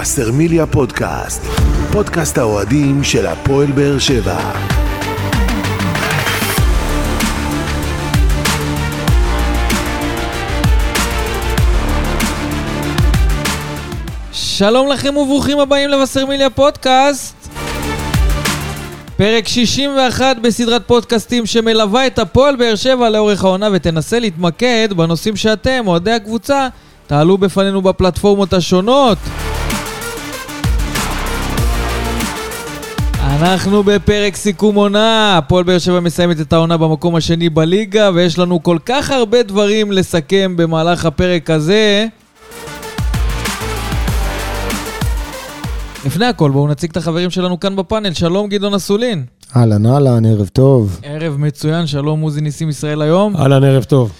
וסרמיליה פודקאסט, פודקאסט האוהדים של הפועל באר שבע. שלום לכם וברוכים הבאים לבשרמיליה פודקאסט. פרק 61 בסדרת פודקאסטים שמלווה את הפועל באר שבע לאורך העונה ותנסה להתמקד בנושאים שאתם, אוהדי הקבוצה, תעלו בפנינו בפלטפורמות השונות. אנחנו בפרק סיכום עונה, הפועל באר שבע מסיימת את העונה במקום השני בליגה ויש לנו כל כך הרבה דברים לסכם במהלך הפרק הזה. לפני הכל, בואו נציג את החברים שלנו כאן בפאנל. שלום גדעון אסולין. אהלן, אהלן, ערב טוב. ערב מצוין, שלום עוזי ניסים ישראל היום. אהלן, ערב טוב.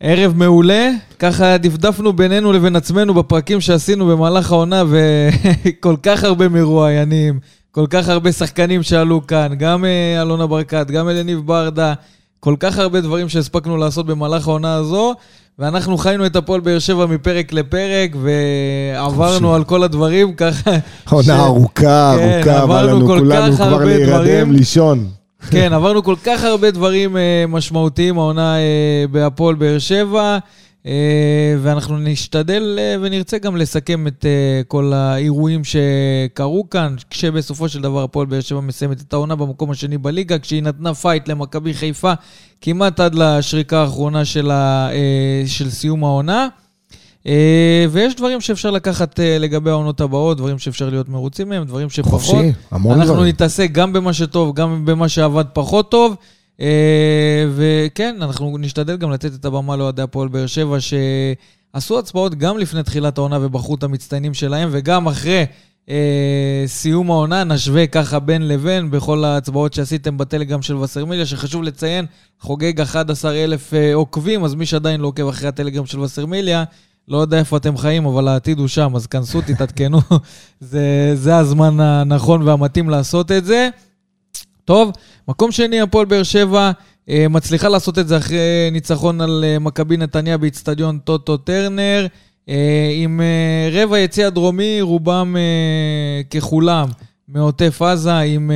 ערב מעולה, ככה דפדפנו בינינו לבין עצמנו בפרקים שעשינו במהלך העונה, וכל כך הרבה מרואיינים, כל כך הרבה שחקנים שעלו כאן, גם אה, אלונה ברקת, גם אלניב ברדה, כל כך הרבה דברים שהספקנו לעשות במהלך העונה הזו, ואנחנו חיינו את הפועל באר שבע מפרק לפרק, ועברנו על כל הדברים ככה. עונה ארוכה, כן, ארוכה, עברנו לנו כל כולנו כך כבר להירדם, דברים. לישון. כן, עברנו כל כך הרבה דברים אה, משמעותיים העונה אה, בהפועל באר שבע, ואנחנו נשתדל אה, ונרצה גם לסכם את אה, כל האירועים שקרו כאן, כשבסופו של דבר הפועל באר שבע מסיימת את העונה במקום השני בליגה, כשהיא נתנה פייט למכבי חיפה כמעט עד לשריקה האחרונה של, ה, אה, של סיום העונה. אה, ויש דברים שאפשר לקחת אה, לגבי העונות הבאות, דברים שאפשר להיות מרוצים מהם, דברים שפחות. חופשי, המון אנחנו דברים. נתעסק גם במה שטוב, גם במה שעבד פחות טוב. אה, וכן, אנחנו נשתדל גם לתת את הבמה לאוהדי הפועל באר שבע, שעשו הצבעות גם לפני תחילת העונה ובחרו את המצטיינים שלהם, וגם אחרי אה, סיום העונה, נשווה ככה בין לבין בכל ההצבעות שעשיתם בטלגרם של וסרמיליה, שחשוב לציין, חוגג 11,000 אה, עוקבים, אז מי שעדיין לא עוקב אחרי הטלגרם של וסרמיליה, לא יודע איפה אתם חיים, אבל העתיד הוא שם, אז כנסו, תתעדכנו. זה, זה הזמן הנכון והמתאים לעשות את זה. טוב, מקום שני, הפועל באר שבע אה, מצליחה לעשות את זה אחרי ניצחון על אה, מכבי נתניה באיצטדיון טוטו טרנר, אה, עם רבע יציא הדרומי, רובם ככולם מעוטף עזה, עם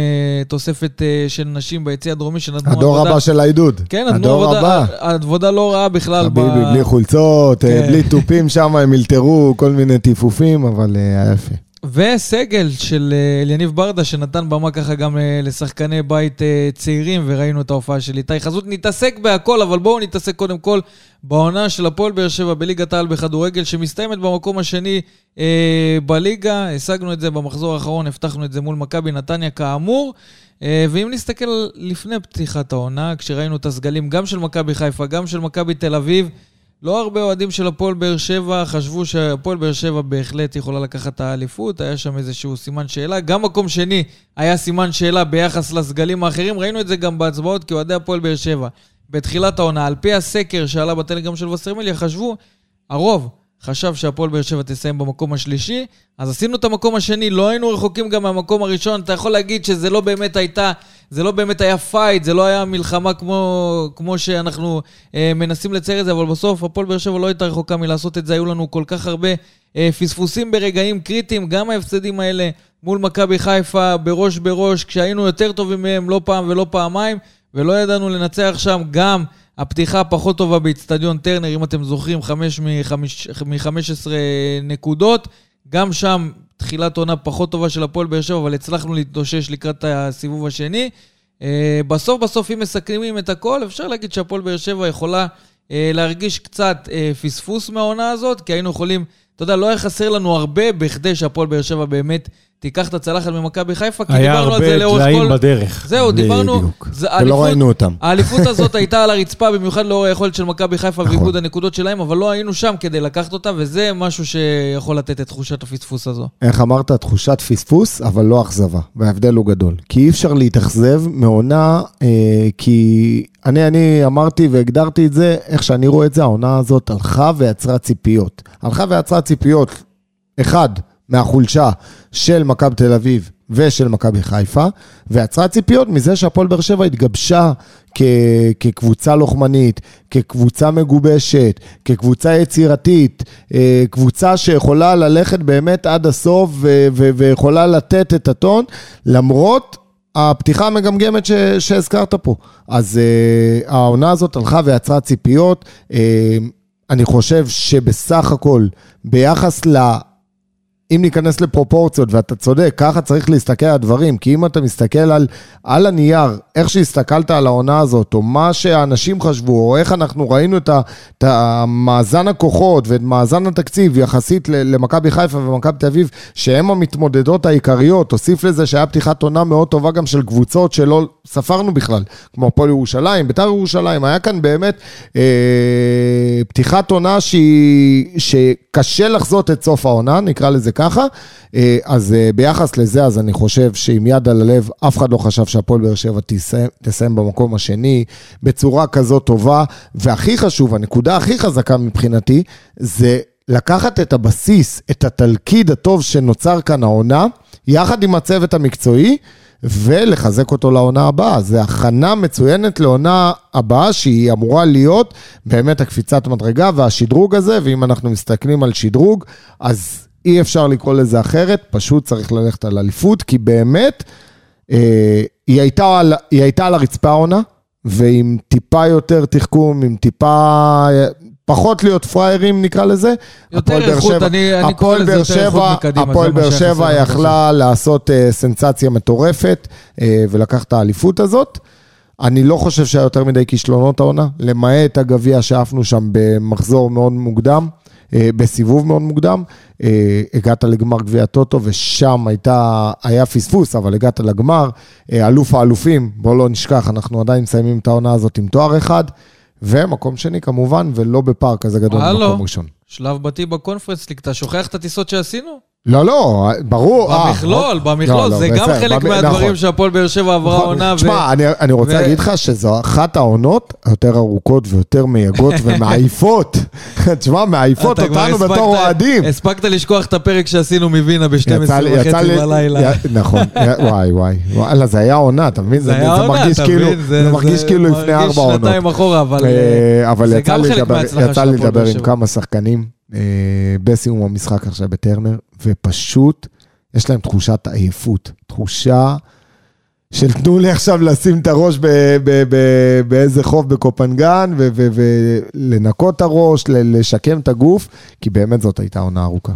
תוספת של נשים ביציא הדרומי שנתנו הדור הבא של העידוד. כן, נתנו הדור עבודה, הבא. עבודה לא רעה בכלל. ב- חביבי, בלי חולצות, כן. בלי תופים שם, הם אלתרו כל מיני טיפופים, אבל היה יפה. וסגל של אה, אליניב ברדה, שנתן במה ככה גם אה, לשחקני בית אה, צעירים, וראינו את ההופעה של איתי חזות. נתעסק בהכל, אבל בואו נתעסק קודם כל בעונה של הפועל באר שבע בליגת העל בכדורגל, שמסתיימת במקום השני אה, בליגה. השגנו את זה במחזור האחרון, הבטחנו את זה מול מכבי נתניה כאמור. אה, ואם נסתכל לפני פתיחת העונה, כשראינו את הסגלים גם של מכבי חיפה, גם של מכבי תל אביב, לא הרבה אוהדים של הפועל באר שבע חשבו שהפועל באר שבע בהחלט יכולה לקחת את האליפות, היה שם איזשהו סימן שאלה. גם מקום שני היה סימן שאלה ביחס לסגלים האחרים, ראינו את זה גם בהצבעות כאוהדי הפועל באר שבע. בתחילת העונה, על פי הסקר שעלה בטלגרם של וסרמיליה, חשבו, הרוב חשב שהפועל באר שבע תסיים במקום השלישי, אז עשינו את המקום השני, לא היינו רחוקים גם מהמקום הראשון. אתה יכול להגיד שזה לא באמת הייתה, זה לא באמת היה פייט, זה לא היה מלחמה כמו, כמו שאנחנו אה, מנסים לצייר את זה, אבל בסוף הפועל באר שבע לא הייתה רחוקה מלעשות את זה, היו לנו כל כך הרבה אה, פספוסים ברגעים קריטיים, גם ההפסדים האלה מול מכבי חיפה בראש בראש, כשהיינו יותר טובים מהם לא פעם ולא פעמיים, ולא ידענו לנצח שם גם הפתיחה הפחות טובה באיצטדיון טרנר, אם אתם זוכרים, 5 מ-15 נקודות. גם שם תחילת עונה פחות טובה של הפועל באר שבע, אבל הצלחנו להתאושש לקראת הסיבוב השני. אה, בסוף בסוף, אם מסכמים את הכל, אפשר להגיד שהפועל באר שבע יכולה אה, להרגיש קצת אה, פספוס מהעונה הזאת, כי היינו יכולים, אתה יודע, לא היה חסר לנו הרבה בכדי שהפועל באר שבע באמת תיקח את הצלחת ממכבי חיפה, כי היה דיברנו על זה הרבה לאורך טלאים כל... בדרך. זהו, דיברנו... בדיוק. זה ולא האליפות- ראינו אותם. האליפות הזאת הייתה על הרצפה, במיוחד לאור היכולת של מכבי חיפה נכון. ואיבוד הנקודות שלהם, אבל לא היינו שם כדי לקחת אותה, וזה משהו שיכול לתת את תחושת הפספוס הזו. איך אמרת, תחושת פספוס, אבל לא אכזבה, וההבדל הוא גדול. כי אי אפשר להתאכזב מעונה, אה, כי אני, אני אמרתי והגדרתי את זה, איך שאני רואה את זה, העונה הזאת הלכה ויצרה ציפיות. הלכה ויצרה ציפיות, אחד, מהחולשה של מכבי תל אביב ושל מכבי חיפה, ויצרה ציפיות מזה שהפועל באר שבע התגבשה כ- כקבוצה לוחמנית, כקבוצה מגובשת, כקבוצה יצירתית, אה, קבוצה שיכולה ללכת באמת עד הסוף ו- ו- ויכולה לתת את הטון, למרות הפתיחה המגמגמת ש- שהזכרת פה. אז uh, העונה הזאת הלכה ויצרה ציפיות. Uh, אני חושב שבסך הכל, ביחס ל... אם ניכנס לפרופורציות, ואתה צודק, ככה צריך להסתכל על הדברים, כי אם אתה מסתכל על, על הנייר, איך שהסתכלת על העונה הזאת, או מה שהאנשים חשבו, או איך אנחנו ראינו את, ה, את המאזן הכוחות ואת מאזן התקציב יחסית למכבי חיפה ומכבי תל אביב, שהן המתמודדות העיקריות, תוסיף לזה שהיה פתיחת עונה מאוד טובה גם של קבוצות שלא ספרנו בכלל, כמו הפועל ירושלים, בית"ר ירושלים, היה כאן באמת אה, פתיחת עונה שהיא, שקשה לחזות את סוף העונה, נקרא לזה ככה. אה, אז אה, ביחס לזה, אז אני חושב שעם יד על הלב, אף אחד לא חשב שהפועל באר שבע תסיים, תסיים במקום השני בצורה כזאת טובה. והכי חשוב, הנקודה הכי חזקה מבחינתי, זה לקחת את הבסיס, את התלכיד הטוב שנוצר כאן העונה, יחד עם הצוות המקצועי. ולחזק אותו לעונה הבאה. זו הכנה מצוינת לעונה הבאה, שהיא אמורה להיות באמת הקפיצת מדרגה והשדרוג הזה, ואם אנחנו מסתכלים על שדרוג, אז אי אפשר לקרוא לזה אחרת, פשוט צריך ללכת על אליפות, כי באמת, אה, היא, הייתה על, היא הייתה על הרצפה העונה, ועם טיפה יותר תחכום, עם טיפה... פחות להיות פראיירים נקרא לזה. יותר איכות, אני, אני קורא לזה יותר איכות מקדימה. הפועל באר שבע יכלה לעשות uh, סנסציה מטורפת uh, ולקח את האליפות הזאת. אני לא חושב שהיה יותר מדי כישלונות העונה, למעט הגביע שעפנו שם במחזור מאוד מוקדם. אה, בסיבוב מאוד מוקדם, אה, הגעת לגמר גביע טוטו ושם הייתה, היה פספוס, אבל הגעת לגמר, אה, אלוף האלופים, בואו לא נשכח, אנחנו עדיין מסיימים את העונה הזאת עם תואר אחד, ומקום שני כמובן, ולא בפער כזה גדול במקום ראשון. שלב בתי בקונפרנס ליג, אתה שוכח את הטיסות שעשינו? לא, לא, ברור. במכלול, במכלול, זה גם חלק מהדברים שהפועל באר שבע עברה עונה. תשמע, אני רוצה להגיד לך שזו אחת העונות היותר ארוכות ויותר מייגעות ומעייפות. תשמע, מעייפות אותנו בתור אוהדים. הספקת לשכוח את הפרק שעשינו מווינה ב-12 וחצי בלילה. נכון, וואי, וואי. וואלה, זה היה עונה, אתה מבין? זה היה עונה, אתה מבין? זה מרגיש כאילו לפני ארבע עונות. מרגיש שנתיים אחורה, אבל זה גם חלק מההצלחה של הפועל באר שבע. יצא לי לדבר עם כמה שחקנים. אה, בסיום המשחק עכשיו בטרנר, ופשוט יש להם תחושת עייפות, תחושה של תנו לי עכשיו לשים את הראש באיזה חוף בקופנגן, ולנקות את הראש, לשקם את הגוף, כי באמת זאת הייתה עונה ארוכה.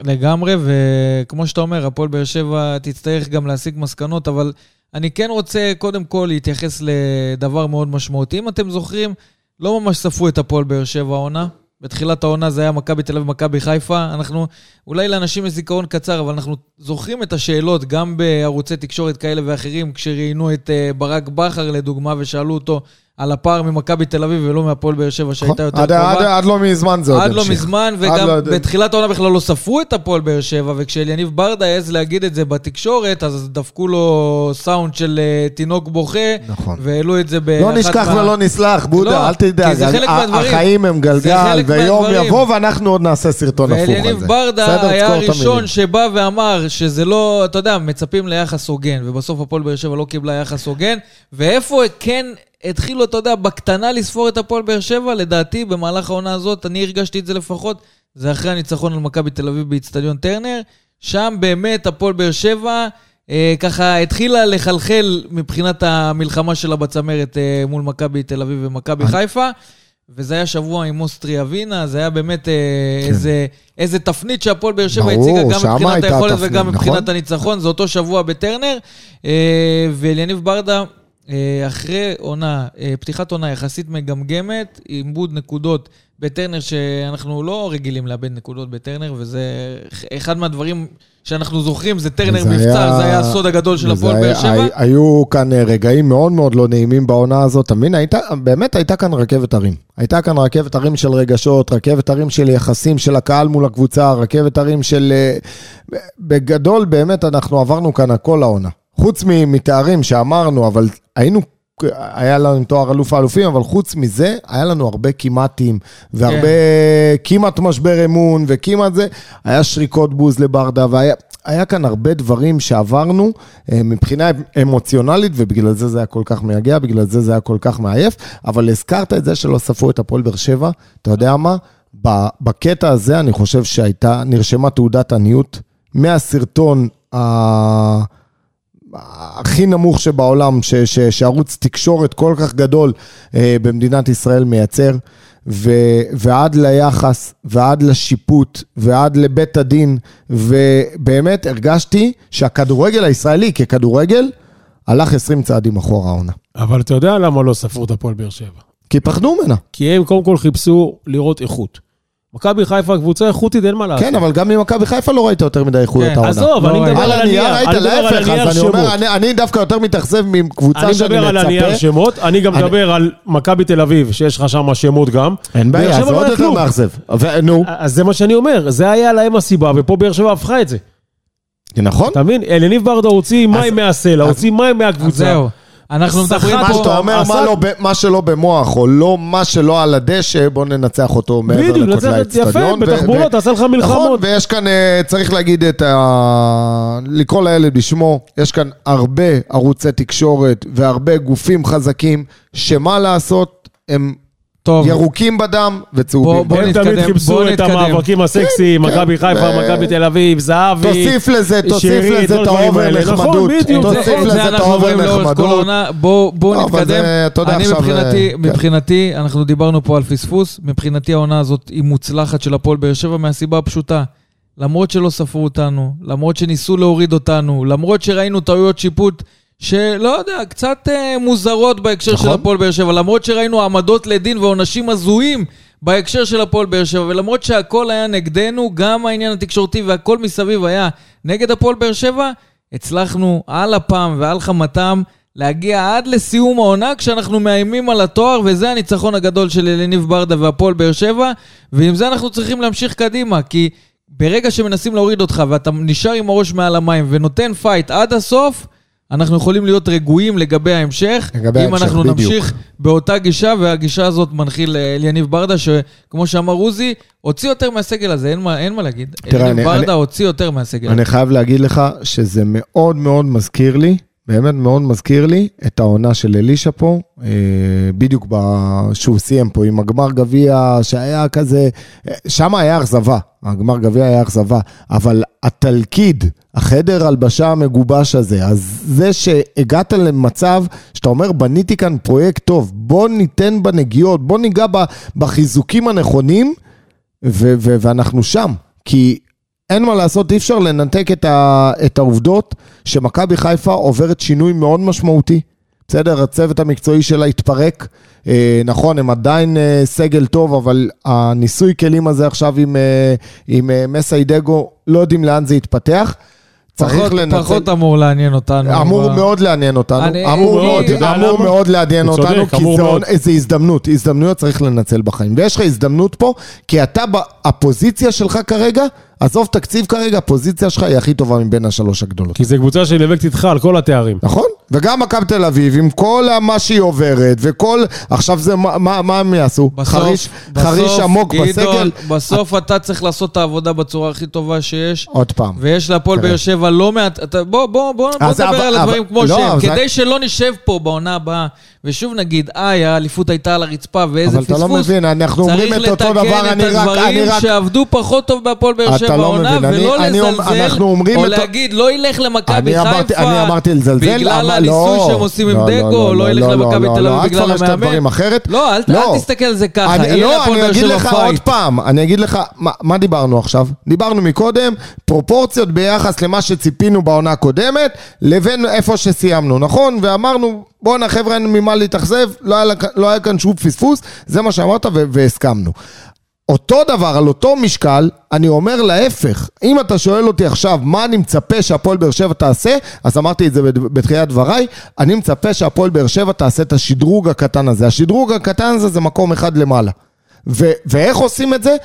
לגמרי, וכמו שאתה אומר, הפועל באר שבע תצטרך גם להסיק מסקנות, אבל אני כן רוצה קודם כל להתייחס לדבר מאוד משמעותי. אם אתם זוכרים, לא ממש ספרו את הפועל באר שבע העונה. בתחילת העונה זה היה מכבי תל אביב ומכבי חיפה. אנחנו, אולי לאנשים יש זיכרון קצר, אבל אנחנו זוכרים את השאלות גם בערוצי תקשורת כאלה ואחרים, כשראיינו את uh, ברק בכר לדוגמה ושאלו אותו על הפער ממכבי תל אביב ולא מהפועל באר שבע שהייתה יותר עד, קרובה. עד, עד לא מזמן זה עוד המשיך. עד לא מזמן, וגם לא... בתחילת העונה בכלל לא ספרו את הפועל באר שבע, וכשאליניב ברדה העז להגיד את זה בתקשורת, אז דפקו לו סאונד של uh, תינוק בוכה, נכון. והעלו את זה באחת לא נשכח מה... ולא נסלח, בודה, לא, אל תדאג. זה חלק מהדברים. החיים הם גלגל, ויום יבוא ואנחנו עוד נעשה סרטון הפוך על זה. ואליניב ברדה היה הראשון שבא ואמר שזה לא, אתה יודע, מצפים ליחס הוגן, ובסוף הפועל באר שבע לא קיבלה יחס הוגן, ואיפה כן... התחילו, אתה יודע, בקטנה לספור את הפועל באר שבע, לדעתי, במהלך העונה הזאת, אני הרגשתי את זה לפחות, זה אחרי הניצחון על מכבי תל אביב באיצטדיון טרנר. שם באמת הפועל באר שבע אה, ככה התחילה לחלחל מבחינת המלחמה שלה בצמרת אה, מול מכבי תל אביב ומכבי חיפה. וזה היה שבוע עם אוסטריה ווינה, זה היה באמת אה, כן. איזה, איזה תפנית שהפועל באר שבע הציגה, גם מבחינת היכולת וגם נכון? מבחינת הניצחון, זה אותו שבוע בטרנר. אה, ואליניב ברדה אחרי עונה, אה, פתיחת עונה יחסית מגמגמת, עיבוד נקודות בטרנר, שאנחנו לא רגילים לאבד נקודות בטרנר, וזה אחד מהדברים שאנחנו זוכרים, זה טרנר מבצע, היה, זה היה הסוד הגדול של הפועל באר שבע. היו כאן אה, רגעים מאוד מאוד לא נעימים בעונה הזאת, אתה מבין? באמת הייתה כאן רכבת הרים. הייתה כאן רכבת הרים של רגשות, רכבת הרים של יחסים של הקהל מול הקבוצה, רכבת הרים של... בגדול, באמת, אנחנו עברנו כאן הכל העונה. חוץ מתארים שאמרנו, אבל היינו, היה לנו תואר אלוף האלופים, אבל חוץ מזה, היה לנו הרבה כמעטים, והרבה כן. כמעט משבר אמון, וכמעט זה, היה שריקות בוז לברדה, והיה... היה כאן הרבה דברים שעברנו אה, מבחינה אמוציונלית, ובגלל זה זה היה כל כך מייגע, בגלל זה זה היה כל כך מעייף, אבל הזכרת את זה שלא ספרו את הפועל באר שבע, אתה יודע מה? בקטע הזה אני חושב שהייתה, נרשמה תעודת עניות מהסרטון ה... הכי נמוך שבעולם, ש, ש, שערוץ תקשורת כל כך גדול אה, במדינת ישראל מייצר, ו, ועד ליחס, ועד לשיפוט, ועד לבית הדין, ובאמת הרגשתי שהכדורגל הישראלי ככדורגל הלך 20 צעדים אחורה העונה. אבל אתה יודע למה לא ספרו את הפועל באר שבע? כי פחדו ממנה. כי הם קודם כל חיפשו לראות איכות. מכבי חיפה קבוצה איכותית, אין מה לעשות. כן, אבל גם ממכבי חיפה לא ראית יותר מדי איכויות כן. העונה. עזוב, לא אני ראיתי. מדבר על הנייר ראית אני מדבר על להפך, הנייר אז אני אומר, שמות. אני- אני דווקא יותר מתאכזב מקבוצה אני שאני מדבר על הנייר מצפה. שמות, אני גם אני- מדבר על מכבי תל אביב, שיש לך שם שמות גם. אין בעיה, זה לא עוד יותר. מאכזב. נו, אז זה מה שאני אומר, זה היה להם הסיבה, ופה באר שבע הפכה את זה. נכון? אתה מבין? אליניב ברדה הוציא מים מהסלע, הוציא מים מהקבוצה. זהו. אנחנו מדברים מה פה... שאתה אומר, מה לא מה שלא במוח, או לא מה שלא על הדשא, בוא ננצח אותו מעבר בדיוק, לכותלי נצח את- יפה, האצטדיון. בתחבולות, תעשה לך נכון, מלחמות. ויש כאן, אה, צריך להגיד את ה... לקרוא לילד בשמו, יש כאן הרבה ערוצי תקשורת והרבה גופים חזקים, שמה לעשות, הם טוב, ירוקים בדם בוא- וצהובים. בוא הם נתקדם, תמיד חיפשו בוא את נתקדם. המאבקים הסקסיים, כן, מכבי חיפה, ו- מכבי תל אביב, זהבי. תוסיף לזה, תוסיף שירית, לזה כל את האובר. נכון, נחמדות. תוסיף נכון. לזה זה את האובר נחמדות. בואו נתקדם. זה, אתה יודע, אני עכשיו, מבחינתי, אה, כן. מבחינתי, אנחנו דיברנו פה על פספוס, מבחינתי העונה הזאת היא מוצלחת של הפועל באר שבע מהסיבה הפשוטה. למרות שלא ספרו אותנו, למרות שניסו להוריד אותנו, למרות שראינו טעויות שיפוט שלא יודע, קצת אה, מוזרות בהקשר נכון. של הפועל באר שבע, למרות שראינו העמדות לדין ועונשים הזויים בהקשר של הפועל באר שבע, ולמרות שהכל היה נגדנו, גם העניין התקשורתי והכל מסביב היה נגד הפועל באר שבע, הצלחנו על אפם ועל חמתם להגיע עד לסיום העונה כשאנחנו מאיימים על התואר, וזה הניצחון הגדול של אלניב ברדה והפועל באר שבע, ועם זה אנחנו צריכים להמשיך קדימה, כי ברגע שמנסים להוריד אותך ואתה נשאר עם הראש מעל המים ונותן פייט עד הסוף, אנחנו יכולים להיות רגועים לגבי ההמשך, לגבי אם ההמשך, אנחנו בדיוק. נמשיך באותה גישה, והגישה הזאת מנחיל אה, אליניב ברדה, שכמו שאמר עוזי, הוציא יותר מהסגל הזה, אין מה, אין מה להגיד. תראה, אליניב אני- ברדה אני- הוציא יותר מהסגל הזה. אני חייב להגיד לך שזה מאוד מאוד מזכיר לי, באמת מאוד מזכיר לי את העונה של אלישע פה, אה, בדיוק ב- שהוא סיים פה עם הגמר גביע שהיה כזה, שם היה אכזבה, הגמר גביע היה אכזבה, אבל התלכיד, החדר הלבשה המגובש הזה, אז זה שהגעת למצב שאתה אומר, בניתי כאן פרויקט טוב, בוא ניתן בנגיעות, בוא ניגע בחיזוקים הנכונים, ו- ו- ואנחנו שם. כי אין מה לעשות, אי אפשר לנתק את, ה- את העובדות שמכבי חיפה עוברת שינוי מאוד משמעותי. בסדר, הצוות המקצועי שלה התפרק. אה, נכון, הם עדיין אה, סגל טוב, אבל הניסוי כלים הזה עכשיו עם, אה, עם אה, מסיידגו, לא יודעים לאן זה יתפתח. צריך לנצל... פחות אמור לעניין אותנו. אמור ב- מאוד לעניין אותנו, אני- אמור אני- מאוד, אתה יודע אמור למה? מאוד לעניין אותנו, כי זה מאוד. הזדמנות, הזדמנויות צריך לנצל בחיים. ויש לך הזדמנות פה, כי אתה, הפוזיציה שלך כרגע, עזוב תקציב כרגע, הפוזיציה שלך היא הכי טובה מבין השלוש הגדולות. כי זו קבוצה שנאבקת איתך על כל התארים. נכון? וגם מכבי תל אביב, עם כל מה שהיא עוברת, וכל... עכשיו זה, מה, מה, הם יעשו? בסוף, חריש, בסוף, חריש עמוק גדעון, בסגל? בסוף אתה צריך לעשות את העבודה בצורה הכי טובה שיש. עוד פעם. ויש להפועל. באר שבע לא מעט, אתה, בוא, בוא, בוא, בוא נדבר אבל- על הדברים אבל- כמו לא, שהם, אבל זה- כדי שלא נשב פה בעונה הבאה, ושוב נגיד, איי, האליפות הייתה על הרצפה, ואיזה אבל אתה פספוס. לא מבין, אנחנו אומרים את אותו דבר, צריך אני לתקן רק... את אני הדברים רק... שעבדו פחות טוב בהפועל באר אתה שבע לא העונה, ולא לזלזל, או את- להגיד, לא ילך למכבי חיפה, אני אמרתי לזלזל, בגלל הניסוי לא, שהם עושים עם לא, דקו, לא, לא לא, ילך לא, למכבי לא, תל לא, אביב בגלל את הדברים המאמן. לא, אל לא. תסתכל על זה ככה, יהיה לא, להפועל אני באר אגיד שבע לך עוד. פעם, אני אגיד לך, מה דיברנו עכשיו? דיברנו מקודם, פרופורציות ביחס למה שציפינו בעונה הקודמת, לבין איפה שסיימנו, נכון? ואמרנו, בואנה חבר'ה, אין ממה להתאכזב, לא לא היה כאן שום פספוס, זה מה שאמרת והסכמנו. אותו דבר, על אותו משקל, אני אומר להפך. אם אתה שואל אותי עכשיו מה אני מצפה שהפועל באר שבע תעשה, אז אמרתי את זה בת- בתחילת דבריי, אני מצפה שהפועל באר שבע תעשה את השדרוג הקטן הזה. השדרוג הקטן הזה זה מקום אחד למעלה. ואיך עושים את זה?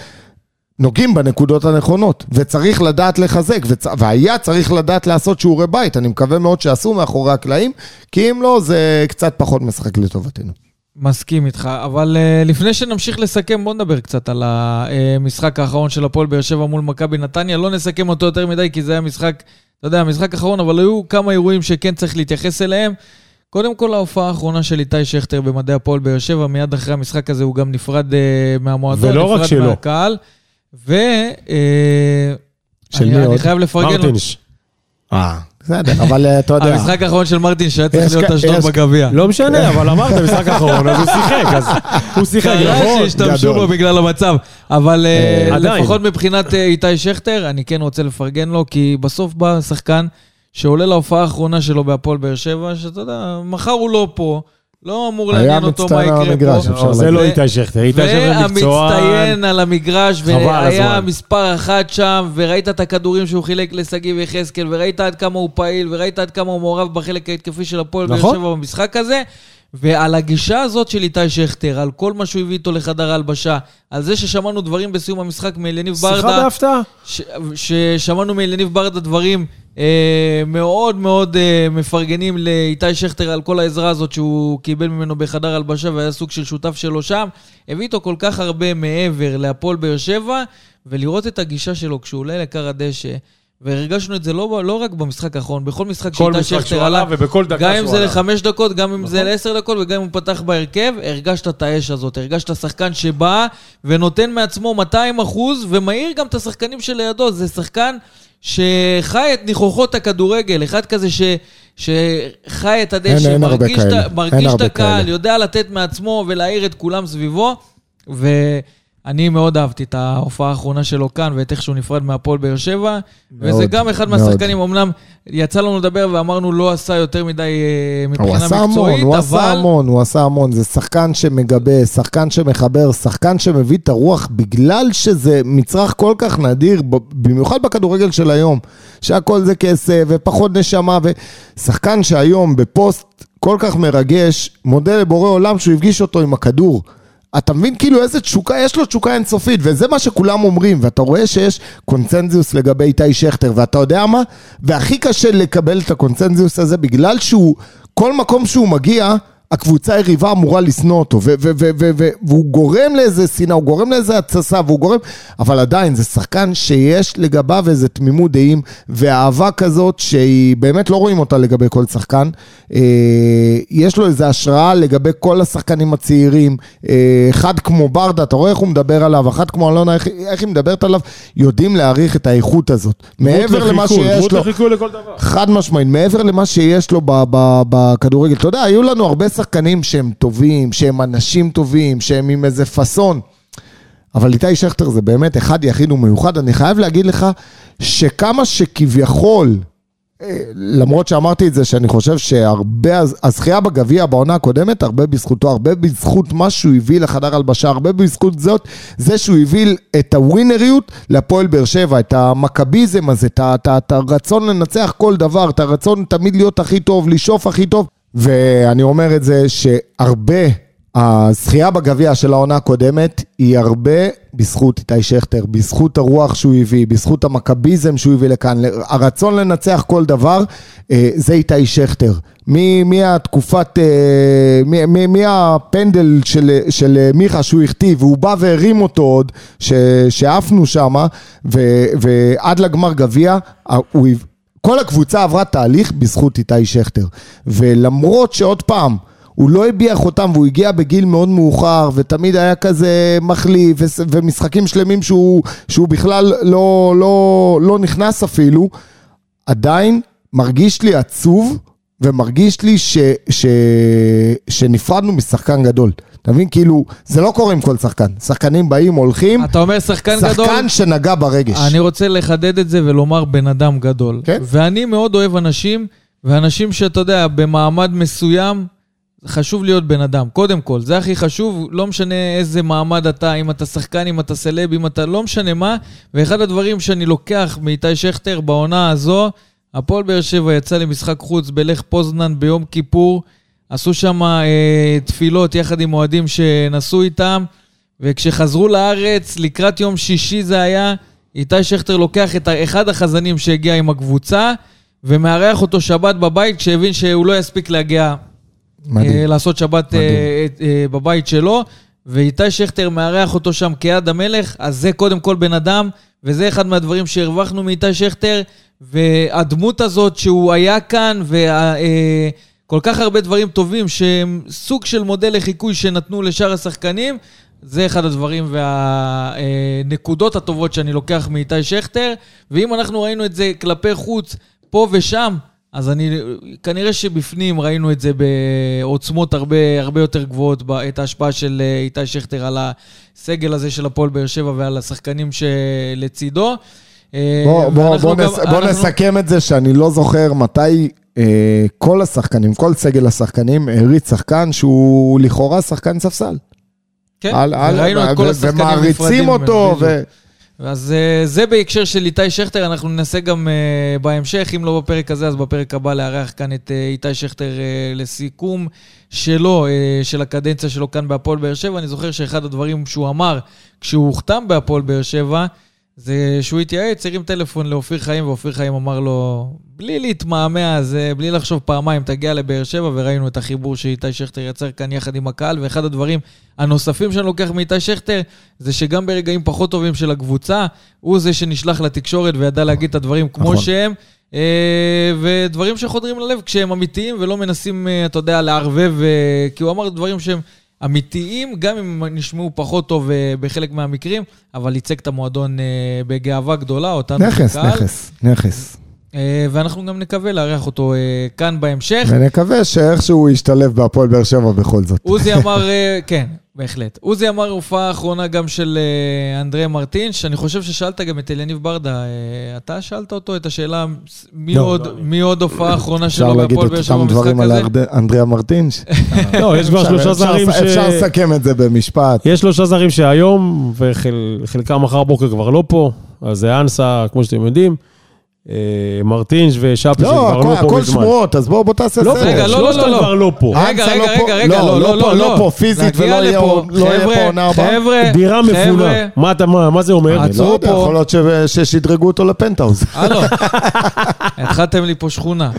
נוגעים בנקודות הנכונות, וצריך לדעת לחזק, וצ... והיה צריך לדעת לעשות שיעורי בית, אני מקווה מאוד שעשו מאחורי הקלעים, כי אם לא, זה קצת פחות משחק לטובתנו. מסכים איתך, אבל uh, לפני שנמשיך לסכם, בוא נדבר קצת על המשחק האחרון של הפועל באר שבע מול מכבי נתניה. לא נסכם אותו יותר מדי, כי זה היה משחק, אתה יודע, משחק אחרון, אבל היו כמה אירועים שכן צריך להתייחס אליהם. קודם כל, ההופעה האחרונה של איתי שכטר במדעי הפועל באר שבע, מיד אחרי המשחק הזה הוא גם נפרד uh, מהמועדון, ולא רק נפרד שלו. ו... Uh, של אני, מי אני עוד? חייב לפרגן לו. מרטינש. אה, בסדר, אבל אה, אתה יודע. המשחק האחרון של מרטין שהיה צריך להיות אשדוד בגביע. לא משנה, אבל אמרת משחק אחרון, אז הוא שיחק, אז הוא שיחק, קרה נכון? שהשתמשו גדול. בו בגלל המצב. אבל אה, אה. לפחות מבחינת אה, איתי שכטר, אני כן רוצה לפרגן לו, כי בסוף בא שחקן שעולה להופעה האחרונה שלו בהפועל באר שבע, שאתה יודע, מחר הוא לא פה, לא אמור לעניין אותו מה מצטיין על יקרה המגרש, פה. אפשר לא, זה. לא איתי שכטר, איתי שכטר מקצוען. והמצטיין על המגרש, והיה. מספר אחת שם, וראית את הכדורים שהוא חילק לשגיב יחזקאל, וראית עד כמה הוא פעיל, וראית עד כמה הוא מעורב בחלק ההתקפי של הפועל באר נכון. שבע במשחק הזה. ועל הגישה הזאת של איתי שכטר, על כל מה שהוא הביא איתו לחדר ההלבשה, על זה ששמענו דברים בסיום המשחק מאליניב שיחה ברדה, בהפתעה. ש- ששמענו מאליניב ברדה דברים אה, מאוד מאוד אה, מפרגנים לאיתי שכטר על כל העזרה הזאת שהוא קיבל ממנו בחדר הלבשה והיה סוג של שותף שלו שם. הביא איתו כל כך הרבה מעבר להפועל באר שבע, ולראות את הגישה שלו כשהוא עולה לכר הדשא. והרגשנו את זה לא, לא רק במשחק האחרון, בכל משחק משחק שכטר עלה, ובכל דקה גם אם זה. לחמש דקות, גם אם זה נכון. לעשר דקות וגם אם הוא פתח בהרכב, הרגשת את האש הזאת, הרגשת שחקן שבא ונותן מעצמו 200 אחוז, ומאיר גם את השחקנים שלידו, זה שחקן שחי את ניחוחות הכדורגל, אחד כזה ש... שחי את הדשא, אין- מרגיש, את הקהל. יודע לתת מעצמו ולהעיר את כולם סביבו, ואני מאוד אהבתי את ההופעה האחרונה שלו כאן, ואת איך שהוא נפרד מהפועל באר שבע, וזה מאוד, גם אחד מאוד. מהשחקנים, אמנם יצא לנו לדבר ואמרנו לא עשה יותר מדי אה, הוא מבחינה עשה המון, מקצועית, הוא עשה. המון, הוא עשה המון. זה שחקן שמגבה, שחקן שמחבר, שחקן שמביא את הרוח, בגלל שזה מצרך כל כך נדיר, במיוחד בכדורגל של היום, שהכל זה כסף ופחות נשמה, ושחקן שהיום בפוסט כל כך מרגש, מודה לבורא עולם שהוא הפגיש אותו עם הכדור. אתה מבין כאילו איזה תשוקה, יש לו תשוקה אינסופית, וזה מה שכולם אומרים, ואתה רואה שיש קונצנזוס לגבי איתי שכטר, ואתה יודע מה? והכי קשה לקבל את הקונצנזוס הזה, בגלל שהוא, כל מקום שהוא מגיע, הקבוצה היריבה אמורה לשנוא אותו, והוא גורם לאיזה שנאה, הוא גורם לאיזה התססה, והוא גורם, אבל עדיין זה שחקן שיש לגביו איזה תמימות דעים, ואהבה כזאת שהיא באמת לא רואים אותה לגבי כל שחקן. אה, יש לו איזה השראה לגבי כל השחקנים הצעירים, אה, אחד כמו ברדה, אתה רואה איך הוא מדבר עליו, אחת כמו אלונה, איך, איך היא מדברת עליו, יודעים להעריך את האיכות הזאת. מעבר למה שיש לו. דבר. חד משמעית, מעבר למה שיש לו בכדורגל. אתה יודע, היו לנו הרבה שחקנים שהם טובים, שהם אנשים טובים, שהם עם איזה פאסון. אבל איתי שכטר זה באמת אחד יחיד ומיוחד. אני חייב להגיד לך שכמה שכביכול, אה, למרות שאמרתי את זה, שאני חושב שהרבה, הזכייה בגביע בעונה הקודמת, הרבה בזכותו, הרבה בזכות מה שהוא הביא לחדר הלבשה, הרבה בזכות זאת, זה שהוא הביא את הווינריות להפועל באר שבע, את המכביזם הזה, את הרצון לנצח כל דבר, את הרצון תמיד להיות הכי טוב, לשאוף הכי טוב, ואני אומר את זה שהרבה... הזכייה בגביע של העונה הקודמת היא הרבה בזכות איתי שכטר, בזכות הרוח שהוא הביא, בזכות המכביזם שהוא הביא לכאן, הרצון לנצח כל דבר, אה, זה איתי שכטר. מהתקופת, אה, מהפנדל של, של מיכה שהוא הכתיב, והוא בא והרים אותו עוד, שעפנו שמה, ו- ועד לגמר גביע, אה. כל הקבוצה עברה תהליך בזכות איתי שכטר. ולמרות שעוד פעם, הוא לא הביע חותם והוא הגיע בגיל מאוד מאוחר ותמיד היה כזה מחליף ומשחקים שלמים שהוא, שהוא בכלל לא, לא, לא נכנס אפילו, עדיין מרגיש לי עצוב ומרגיש לי ש, ש, שנפרדנו משחקן גדול. אתה מבין? כאילו, זה לא קורה עם כל שחקן. שחקנים באים, הולכים, אתה אומר שחקן גדול? שחקן שנגע ברגש. אני רוצה לחדד את זה ולומר בן אדם גדול. כן. ואני מאוד אוהב אנשים, ואנשים שאתה יודע, במעמד מסוים, חשוב להיות בן אדם. קודם כל, זה הכי חשוב, לא משנה איזה מעמד אתה, אם אתה שחקן, אם אתה סלב, אם אתה... לא משנה מה. ואחד הדברים שאני לוקח מאיתי שכטר בעונה הזו, הפועל באר שבע יצא למשחק חוץ בלך פוזנן ביום כיפור. עשו שם אה, תפילות יחד עם אוהדים שנסעו איתם, וכשחזרו לארץ, לקראת יום שישי זה היה, איתי שכטר לוקח את אחד החזנים שהגיע עם הקבוצה, ומארח אותו שבת בבית כשהבין שהוא לא יספיק להגיע מדהים. אה, לעשות שבת. אה, אה, בבית שלו, ואיתי שכטר מארח אותו שם כיד המלך, אז זה קודם כל בן אדם, וזה אחד מהדברים שהרווחנו מאיתי שכטר, והדמות הזאת שהוא היה כאן, וכל כך הרבה דברים טובים שהם סוג של מודל לחיקוי שנתנו לשאר השחקנים, זה אחד הדברים והנקודות הטובות שאני לוקח מאיתי שכטר, ואם אנחנו ראינו את זה כלפי חוץ, פה ושם, אז אני, כנראה שבפנים ראינו את זה בעוצמות הרבה, הרבה יותר גבוהות, את ההשפעה של אה, איתי שכטר על הסגל הזה של הפועל באר שבע ועל השחקנים שלצידו. אה, בוא, בוא, בוא, גם- נס, בוא אנחנו- נסכם את זה שאני לא זוכר מתי כל השחקנים, כל סגל השחקנים הריץ שחקן שהוא לכאורה שחקן ספסל. כן, על- על- וראינו את כל השחקנים ומעריצים נפרדים אותו, ממנו, ו... אז אה, זה בהקשר של איתי שכטר, אנחנו ננסה גם אה, בהמשך, אם לא בפרק הזה, אז בפרק הבא לארח כאן את אה, איתי שכטר אה, לסיכום שלו, אה, של הקדנציה שלו כאן בהפועל באר שבע. אני זוכר שאחד הדברים שהוא אמר כשהוא הוחתם בהפועל באר שבע, זה שהוא התייעץ, הרים טלפון לאופיר חיים, ואופיר חיים אמר לו, בלי להתמהמה, זה בלי לחשוב פעמיים, תגיע לבאר שבע, וראינו את החיבור שאיתי שכטר יצר כאן יחד עם הקהל, ואחד הדברים הנוספים שאני לוקח מאיתי שכטר, זה שגם ברגעים פחות טובים של הקבוצה, הוא זה שנשלח לתקשורת וידע להגיד את הדברים כמו נכון. שהם, אה, ודברים שחודרים ללב כשהם אמיתיים ולא מנסים, אה, אתה יודע, לערבב, אה, כי הוא אמר דברים שהם אמיתיים, גם אם הם נשמעו פחות טוב אה, בחלק מהמקרים, אבל ייצג את המועדון אה, בגאווה גדולה, אותנו נכס, כקהל. נכס, נכס. אה, ואנחנו גם נקווה לארח אותו אה, כאן בהמשך. ונקווה שאיכשהו הוא ישתלב בהפועל באר שבע בכל זאת. עוזי אמר, אה, כן, בהחלט. עוזי אמר הופעה אחרונה גם של אה, אנדרי מרטינש, אני חושב ששאלת גם את אליניב ברדה, אה, אתה שאלת אותו את השאלה, מי לא, עוד- לא, אני- מי עוד הופעה אחרונה אפשר שלו להגיד בהפועל באר שבע אותם במשחק דברים על הזה? ארד- אנדריה מרטינש? לא, יש כבר אפשר- שלושה אפשר- זרים ש... אפשר לסכם את זה במשפט. יש שלושה זרים שהיום, וחלקם מחר בוקר כבר לא פה, אז זה אנסה, כמו שאתם יודעים, אה, מרטינש ושאפי לא, שכבר הכל- לא פה הכל מזמן. שמועות, אז בוא בוא תעשה לא סדר. רגע, לא, לא, לא, לא. כבר לא פה. רגע, רגע, לא. רגע, לא, לא, לא לא, פה, לא. לא פה פיזית ולא יהיה. לא פה עונה הבאה. חבר'ה, דירה חבר'ה, מפונה. מה אתה- מה מה זה אומר? אה, אני לא עצרו יודע, פה. יכול להיות ששדרגו אותו לפנטהאוז. הלו, התחלתם לי פה שכונה.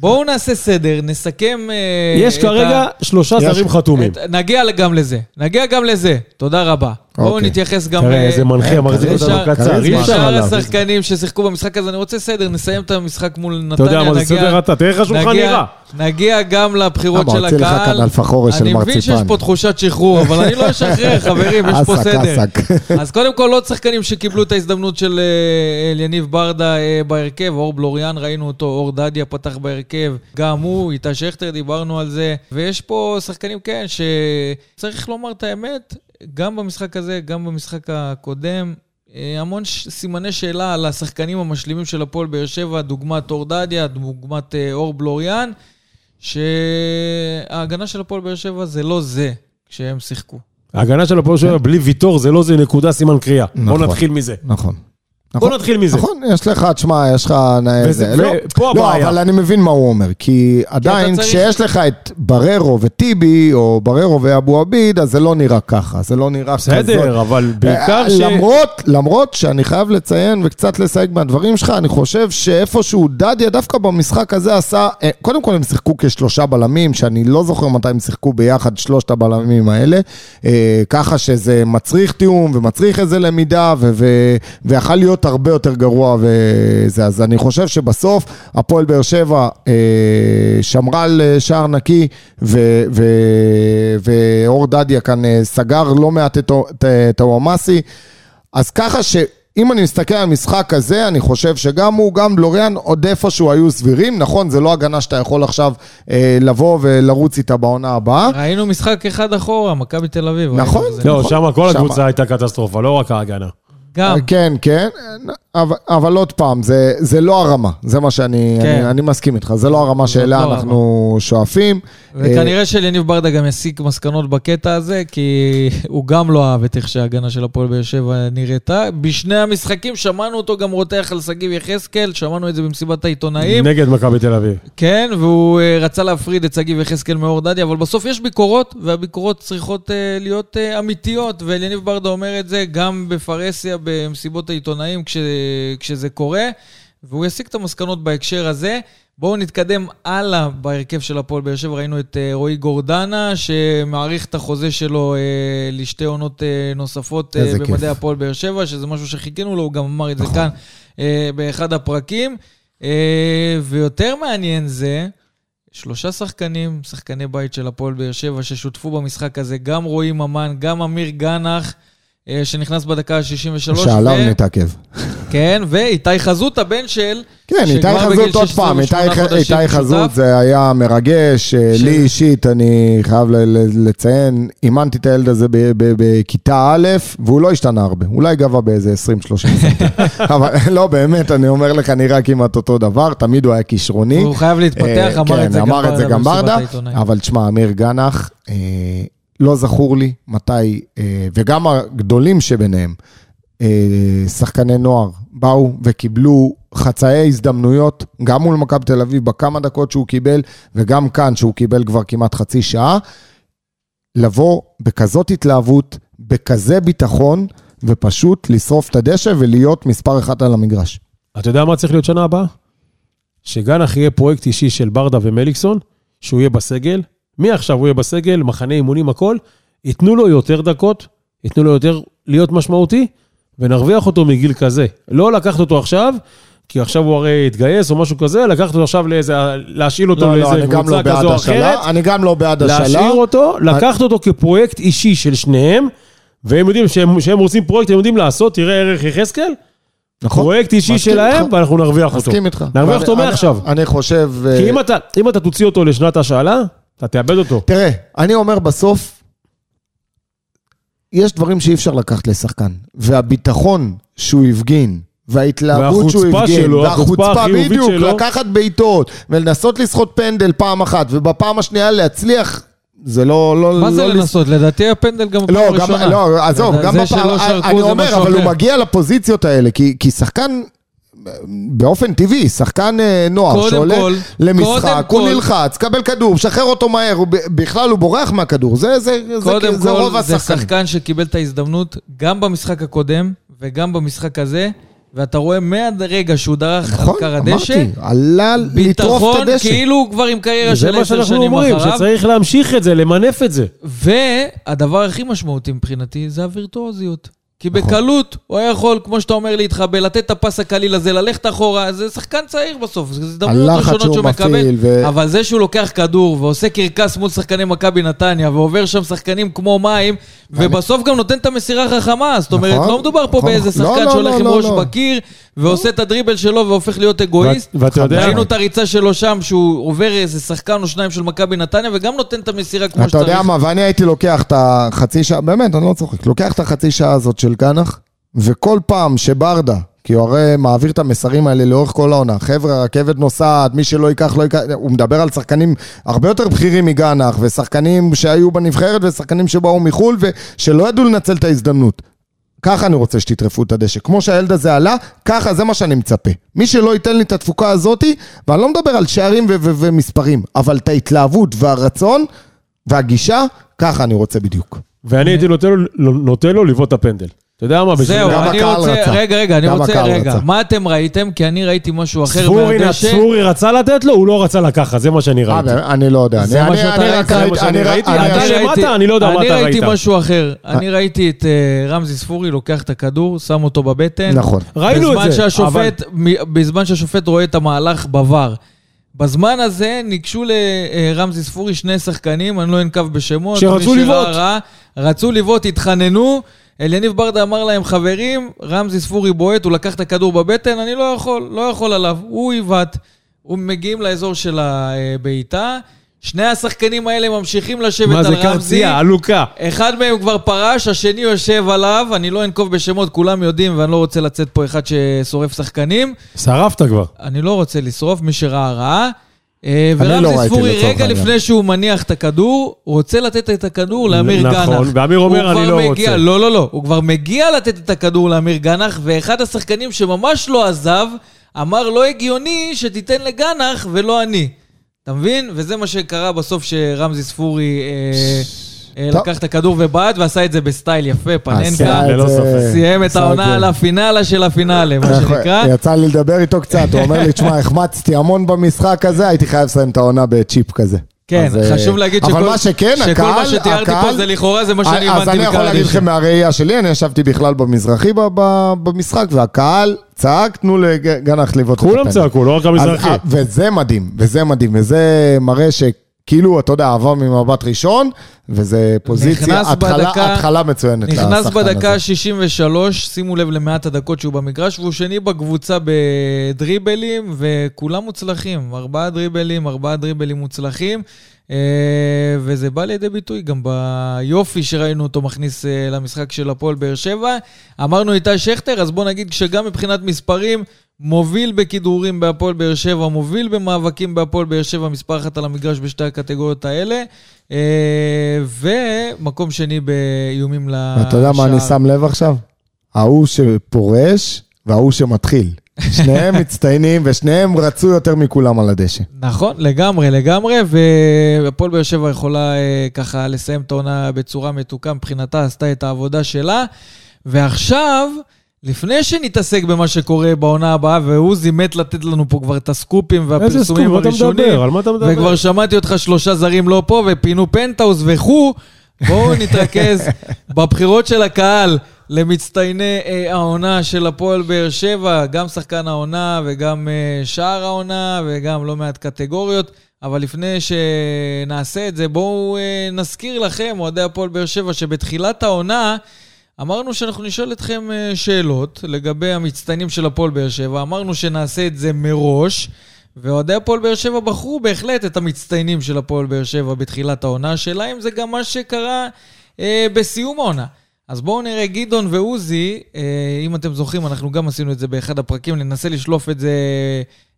בואו נעשה סדר, נסכם... אה, יש כרגע ה- שלושה יש- זרים חתומים. את- נגיע גם לזה, נגיע גם לזה. תודה רבה. בואו אוקיי. נתייחס גם... תראה אה, איזה מנחה מחזיק אותנו קצר, כריזמה. אי אפשר שאר עליו. השחקנים ששיחקו במשחק הזה, אני רוצה סדר, נסיים את המשחק מול נתניה. אתה יודע מה זה סדר אתה, תראה איך השולחן נראה. נגיע גם לבחירות למה, של הוציא לך הקהל. כאן אלפחורי של אני מבין שיש מרציפן. פה תחושת שחרור, אבל אני לא אשחרר, חברים, יש פה אסק, סדר. אסק. אז קודם כל, עוד שחקנים שקיבלו את ההזדמנות של אה, אליניב ברדה אה, בהרכב, אור בלוריאן, ראינו אותו, אור דדיה פתח בהרכב, גם הוא, איתה שכטר, דיברנו על זה, ויש פה שחקנים, כן, שצריך לומר את האמת, גם במשחק הזה, גם במשחק הקודם, אה, המון ש- סימני שאלה על השחקנים המשלימים של הפועל באר שבע, דוגמת אור דדיה, דוגמת אה, אור בלוריאן, שההגנה של הפועל באר שבע זה לא זה כשהם שיחקו. ההגנה של הפועל שבע בלי ויטור זה לא זה נקודה סימן קריאה. נכון. נתחיל מזה. נכון. בוא נכון. נתחיל מזה. נכון, יש לך, תשמע, יש לך... וזה- זה, לא, ופה לא, הבעיה. אבל אני מבין מה הוא אומר, כי עדיין צריך- כשיש לך את בררו וטיבי, או בררו ואבו עביד, אז זה לא נראה ככה, זה לא נראה כזאת. בסדר, אבל בעיקר ש... למרות, למרות שאני חייב לציין וקצת לסייג מהדברים שלך, אני חושב שאיפשהו דדיה דווקא במשחק הזה עשה, אה, קודם כל הם שיחקו כשלושה בלמים, שאני לא זוכר מתי הם שיחקו ביחד שלושת הבלמים האלה, אה, ככה שזה מצריך תיאום ומצריך איזה למידה, ו- ו- ויכל להיות הרבה יותר גרוע וזה, אז אני חושב שבסוף הפועל באר שבע אה, שמרה על אה, שער נקי, ו- ו- ואור דדיה כאן אה, סגר לא מעט את את ה- את הוואמאסי. אז ככה שאם אני מסתכל על המשחק הזה, אני חושב שגם הוא, גם לוריאן, עוד איפשהו היו סבירים. נכון, זה לא הגנה שאתה יכול עכשיו אה, לבוא ולרוץ איתה בעונה הבאה. ראינו משחק אחד אחורה, מכבי תל אביב. נכון. זה. לא, נכון. שם כל שמה. הקבוצה הייתה קטסטרופה, לא רק ההגנה. גם. כן, כן, אבל, אבל עוד פעם, זה, זה לא הרמה, זה מה שאני כן. אני, אני מסכים איתך, זה לא הרמה שאליה לא אנחנו שואפים. וכנראה שליניב ברדה גם יסיק מסקנות בקטע הזה, כי הוא גם לא אהב את איך שההגנה של הפועל באר שבע נראתה. בשני המשחקים שמענו אותו גם רותח על שגיב יחזקאל, שמענו את זה במסיבת העיתונאים. נגד מכבי תל אביב. כן, והוא אה, רצה להפריד את שגיב יחזקאל מאור דדיה, אבל בסוף יש ביקורות, והביקורות צריכות אה, להיות אה, אמיתיות, ואליניב ברדה אומר את זה גם בפרהסיה, במסיבות העיתונאים, כש, כשזה קורה, והוא יסיק את המסקנות בהקשר הזה. בואו נתקדם הלאה בהרכב של הפועל באר שבע. ראינו את אה, רועי גורדנה, שמעריך את החוזה שלו אה, לשתי עונות אה, נוספות. במדעי הפועל באר שבע, שזה משהו שחיכינו לו, הוא גם אמר את זה נכון. כאן באחד הפרקים. ויותר מעניין זה, שלושה שחקנים, שחקני בית של הפועל באר שבע, ששותפו במשחק הזה, גם רועי ממן, גם אמיר גנח, שנכנס בדקה ה-63. שעליו נתעכב. כן, ואיתי חזות, הבן של... כן, איתי חזות עוד 16 פעם, איתי חזות. זה היה מרגש. אה, של- לי אישית, אני חייב לציין, אימנתי את הילד הזה בכיתה א', והוא לא השתנה הרבה. אולי גבה באיזה 20-30 סנטים. אבל לא, באמת, אני אומר לך, נראה כמעט אותו דבר, תמיד הוא היה כישרוני. הוא חייב להתפתח, אה, אמר כן, את זה גם אמר את זה ברדה גם ברדה. אבל תשמע, אמיר גנח, אה, לא זכור לי מתי, אה, וגם הגדולים שביניהם, אה, שחקני נוער, באו וקיבלו חצאי הזדמנויות, גם מול מכבי תל אביב, בכמה דקות שהוא קיבל, וגם כאן, שהוא קיבל כבר כמעט חצי שעה, לבוא בכזאת התלהבות, בכזה ביטחון, ופשוט לשרוף את הדשא ולהיות מספר אחת על המגרש. אתה יודע מה צריך להיות שנה הבאה? שגנח יהיה פרויקט אישי של ברדה ומליקסון, שהוא יהיה בסגל. מעכשיו הוא יהיה בסגל, מחנה אימונים, הכל. ייתנו לו יותר דקות, ייתנו לו יותר להיות משמעותי, ונרוויח אותו מגיל כזה. לא לקחת אותו עכשיו, כי עכשיו הוא הרי התגייס או משהו כזה, לקחת אותו עכשיו לאיזה, להשאיל אותו לא, לא, לאיזה אני לא קבוצה בעד כזו או אחרת. אני גם לא בעד השאלה. להשאיר אותו, לקחת אותו כפרויקט אישי של שניהם, והם יודעים שהם, שהם רוצים פרויקט, הם יודעים לעשות, תראה ערך יחזקאל, נכון? פרויקט אישי שלהם, איתך. ואנחנו נרוויח אותו. מסכים איתך. נרוויח אותו אני- מעכשיו. אני חושב... אה, כי אם אתה, אם אתה תוציא אותו לשנת השאלה, אתה תאבד אותו. תראה, אני אומר בסוף, יש דברים שאי אפשר לקחת לשחקן, והביטחון שהוא הפגין, וההתלהבות שהוא והחוצפה הפגין, שלו, החוצפה והחוצפה החיובית בדיוק, שלו. לקחת בעיטות, ולנסות לסחוט פנדל פעם אחת, ובפעם השנייה להצליח, זה לא... לא מה זה לא לנסות? לדעתי הפנדל גם בפעם לא, גם, הראשונה. לא, עזוב, גם בפעם, אני אומר, אבל הוא אחר. מגיע לפוזיציות האלה, כי, כי שחקן, באופן טבעי, שחקן אה, נוער קודם שעולה כל, למשחק, קודם הוא כל- נלחץ, קבל כדור, שחרר אותו מהר, הוא בכלל הוא בורח מהכדור, זה, זה, זה, קודם זה רוב כל, זה השחקנים. שחקן שקיבל את ההזדמנות גם במשחק הקודם וגם במשחק הזה, ואתה רואה מהרגע שהוא דרך על נכון, קר הדשא, אמרתי, עלה לטרוף ביטחון את הדשא. כאילו הוא כבר עם קריירה זה של מה עשר שאנחנו שנים אומרים, אחריו. שצריך להמשיך את זה, למנף את זה. והדבר הכי משמעותי מבחינתי זה הווירטואוזיות. כי נכון. בקלות הוא היה יכול, כמו שאתה אומר, להתחבא, לתת את הפס הקליל הזה, ללכת אחורה, זה שחקן צעיר בסוף, זה הזדמנויות הלחץ ראשונות שהוא שהוא מקבל. ו- אבל זה שהוא לוקח כדור ועושה קרקס מול שחקני מכבי נתניה, ועובר שם שחקנים כמו מים, ובסוף גם נותן את המסירה החכמה, זאת אומרת, נכון, לא מדובר פה נכון. באיזה לא, שחקן לא, שהולך לא, עם לא, ראש לא. בקיר, ועושה את הדריבל שלו והופך להיות אגואיסט. ואת- ואתה יודע- ראינו את הריצה שלו שם, שהוא עובר איזה שחקן או שניים של מכבי נתניה, וגם נותן את המסירה כמו אתה שצריך. יודע מה, ואני הייתי לוקח את החצי שעה, באמת, אני לא צוחק, לוקח את החצי שעה הזאת של גנח, וכל פעם שברדה, כי הוא הרי מעביר את המסרים האלה לאורך כל העונה, חבר'ה, הרכבת נוסעת, מי שלא ייקח, לא ייקח, הוא מדבר על שחקנים הרבה יותר בכירים מגנח, ושחקנים שהיו בנבחרת, ושחקנים שבאו מחו"ל, ושלא ידעו לנצל את ההזדמנות. ככה אני רוצה שתטרפו את הדשא. כמו שהילד הזה עלה, ככה, זה מה שאני מצפה. מי שלא ייתן לי את התפוקה הזאתי, ואני לא מדבר על שערים ו- ו- ומספרים, אבל את ההתלהבות והרצון והגישה, ככה אני רוצה בדיוק. ואני הייתי נותן לו- לבעוט את הפנדל. אתה יודע מה? בשביל- זהו, אני רוצה, רצה. רגע, רגע, אני רוצה, רגע, רצה. מה אתם ראיתם? כי אני ראיתי משהו אחר ספורי מהדשא. ספורי רצה לתת לו, הוא לא רצה לקחת, זה מה שאני אה, ראיתי. באמת? אני לא יודע. זה אני- מה אני- שאתה אני ראית? רק זה מה ראיתי- שאני אני ראיתי? אני- אתה אני- למטה, אני לא יודע מה אתה אני ראיתי ראית. משהו אחר. אני ראיתי את אה, רמזי ספורי לוקח את הכדור, שם אותו בבטן. נכון. ראינו את זה, מ- בזמן שהשופט רואה את המהלך בVAR. בזמן הזה ניגשו לרמזי ספורי שני שחקנים, אני לא אנקב בשמות. שרצו לבעוט. רצו לבעוט, התחננו. אליניב ברדה אמר להם, חברים, רמזי ספורי בועט, הוא לקח את הכדור בבטן, אני לא יכול, לא יכול עליו. הוא עיוות. הוא מגיעים לאזור של הבעיטה. שני השחקנים האלה ממשיכים לשבת מה על זה רמזי. קרצייה, עלוקה. אחד מהם כבר פרש, השני יושב עליו, אני לא אנקוב בשמות, כולם יודעים, ואני לא רוצה לצאת פה אחד ששורף שחקנים. שרפת כבר. אני לא רוצה לשרוף, מי שראה ראה. אה, לא ורמזי ספורי, רגע. לפני שהוא מניח את הכדור, רוצה לתת את הכדור לאמיר גנח. נכון, ואמיר אומר, "אני לא מגיע- רוצה". לא, לא, לא, הוא כבר מגיע לתת את הכדור לאמיר גנח, ואחד השחקנים שממש לא עזב, אמר לא הגיוני שתיתן לגנח ולא אני. אתה מבין? וזה מה שקרה בסוף שרמזי ספורי אה. לקח את הכדור ובעט ועשה את זה בסטייל יפה, עשה פננקה. סיים את העונה על. הפינאלה של הפינאלה, מה שנקרא. יצא לי לדבר איתו קצת, הוא אומר לי, תשמע, החמצתי המון במשחק הזה, הייתי חייב לסיים את העונה בצ'יפ כזה. כן, אז, אה, חשוב להגיד שכל מה שכן, שכל הקהל, מה שתיארתי פה הקהל- זה לכאורה, זה מה שאני אז הבנתי אני יכול להגיד. לכם מהראייה שלי, אני ישבתי בכלל במזרחי במשחק, והקהל צעק, תנו לגנח לבעוט את כולם. צעקו, לא רק המזרחי. אז, אה, וזה מדהים, וזה מדהים, וזה מראה שכאילו, אתה יודע, עבר ממבט ראשון, וזה פוזיציה, נכנס התחלה, בדקה- התחלה מצוינת נכנס לשחקן בדקה הזה. ה-63, שימו לב למעט הדקות שהוא במגרש, והוא שני בקבוצה בדריבלים, וכולם מוצלחים. ארבעה דריבלים, ארבעה דריבלים מוצלחים, אה, וזה בא לידי ביטוי גם ביופי שראינו אותו מכניס אה, למשחק של הפועל באר שבע. אמרנו איתי שכטר, אז בוא נגיד שגם מבחינת מספרים, מוביל בכידורים בהפועל באר שבע, מוביל במאבקים בהפועל באר שבע, מספר אחת על המגרש בשתי הקטגוריות האלה, אה, ומקום שני באיומים לשער. ואתה יודע מה אני שם לב עכשיו? ההוא שפורש וההוא שמתחיל. שניהם מצטיינים ושניהם רצו יותר מכולם על הדשא. נכון, לגמרי, לגמרי, והפועל באר שבע יכולה אה, ככה לסיים את העונה בצורה מתוקה מבחינתה, עשתה את העבודה שלה. ועכשיו, לפני שנתעסק במה שקורה בעונה הבאה, ועוזי מת לתת לנו פה כבר את הסקופים איזה והפרסומים סקופ, הראשונים, מדבר? על מה אתה מדבר? וכבר שמעתי אותך שלושה זרים לא פה, ופינו פנטהאוז וכו', בואו נתרכז בבחירות של הקהל למצטייני אה, העונה של הפועל באר שבע, גם שחקן העונה וגם אה, שער העונה וגם לא מעט קטגוריות. אבל לפני שנעשה את זה, בואו אה, נזכיר לכם, אוהדי הפועל באר שבע, שבתחילת העונה אמרנו שאנחנו נשאל אתכם אה, שאלות לגבי המצטיינים של הפועל באר שבע. אמרנו שנעשה את זה מראש. ואוהדי הפועל באר שבע בחרו בהחלט את המצטיינים של הפועל באר שבע בתחילת העונה. השאלה אם זה גם מה שקרה אה, בסיום העונה. אז בואו נראה, גדעון ועוזי, אה, אם אתם זוכרים, אנחנו גם עשינו את זה באחד הפרקים, ננסה לשלוף את זה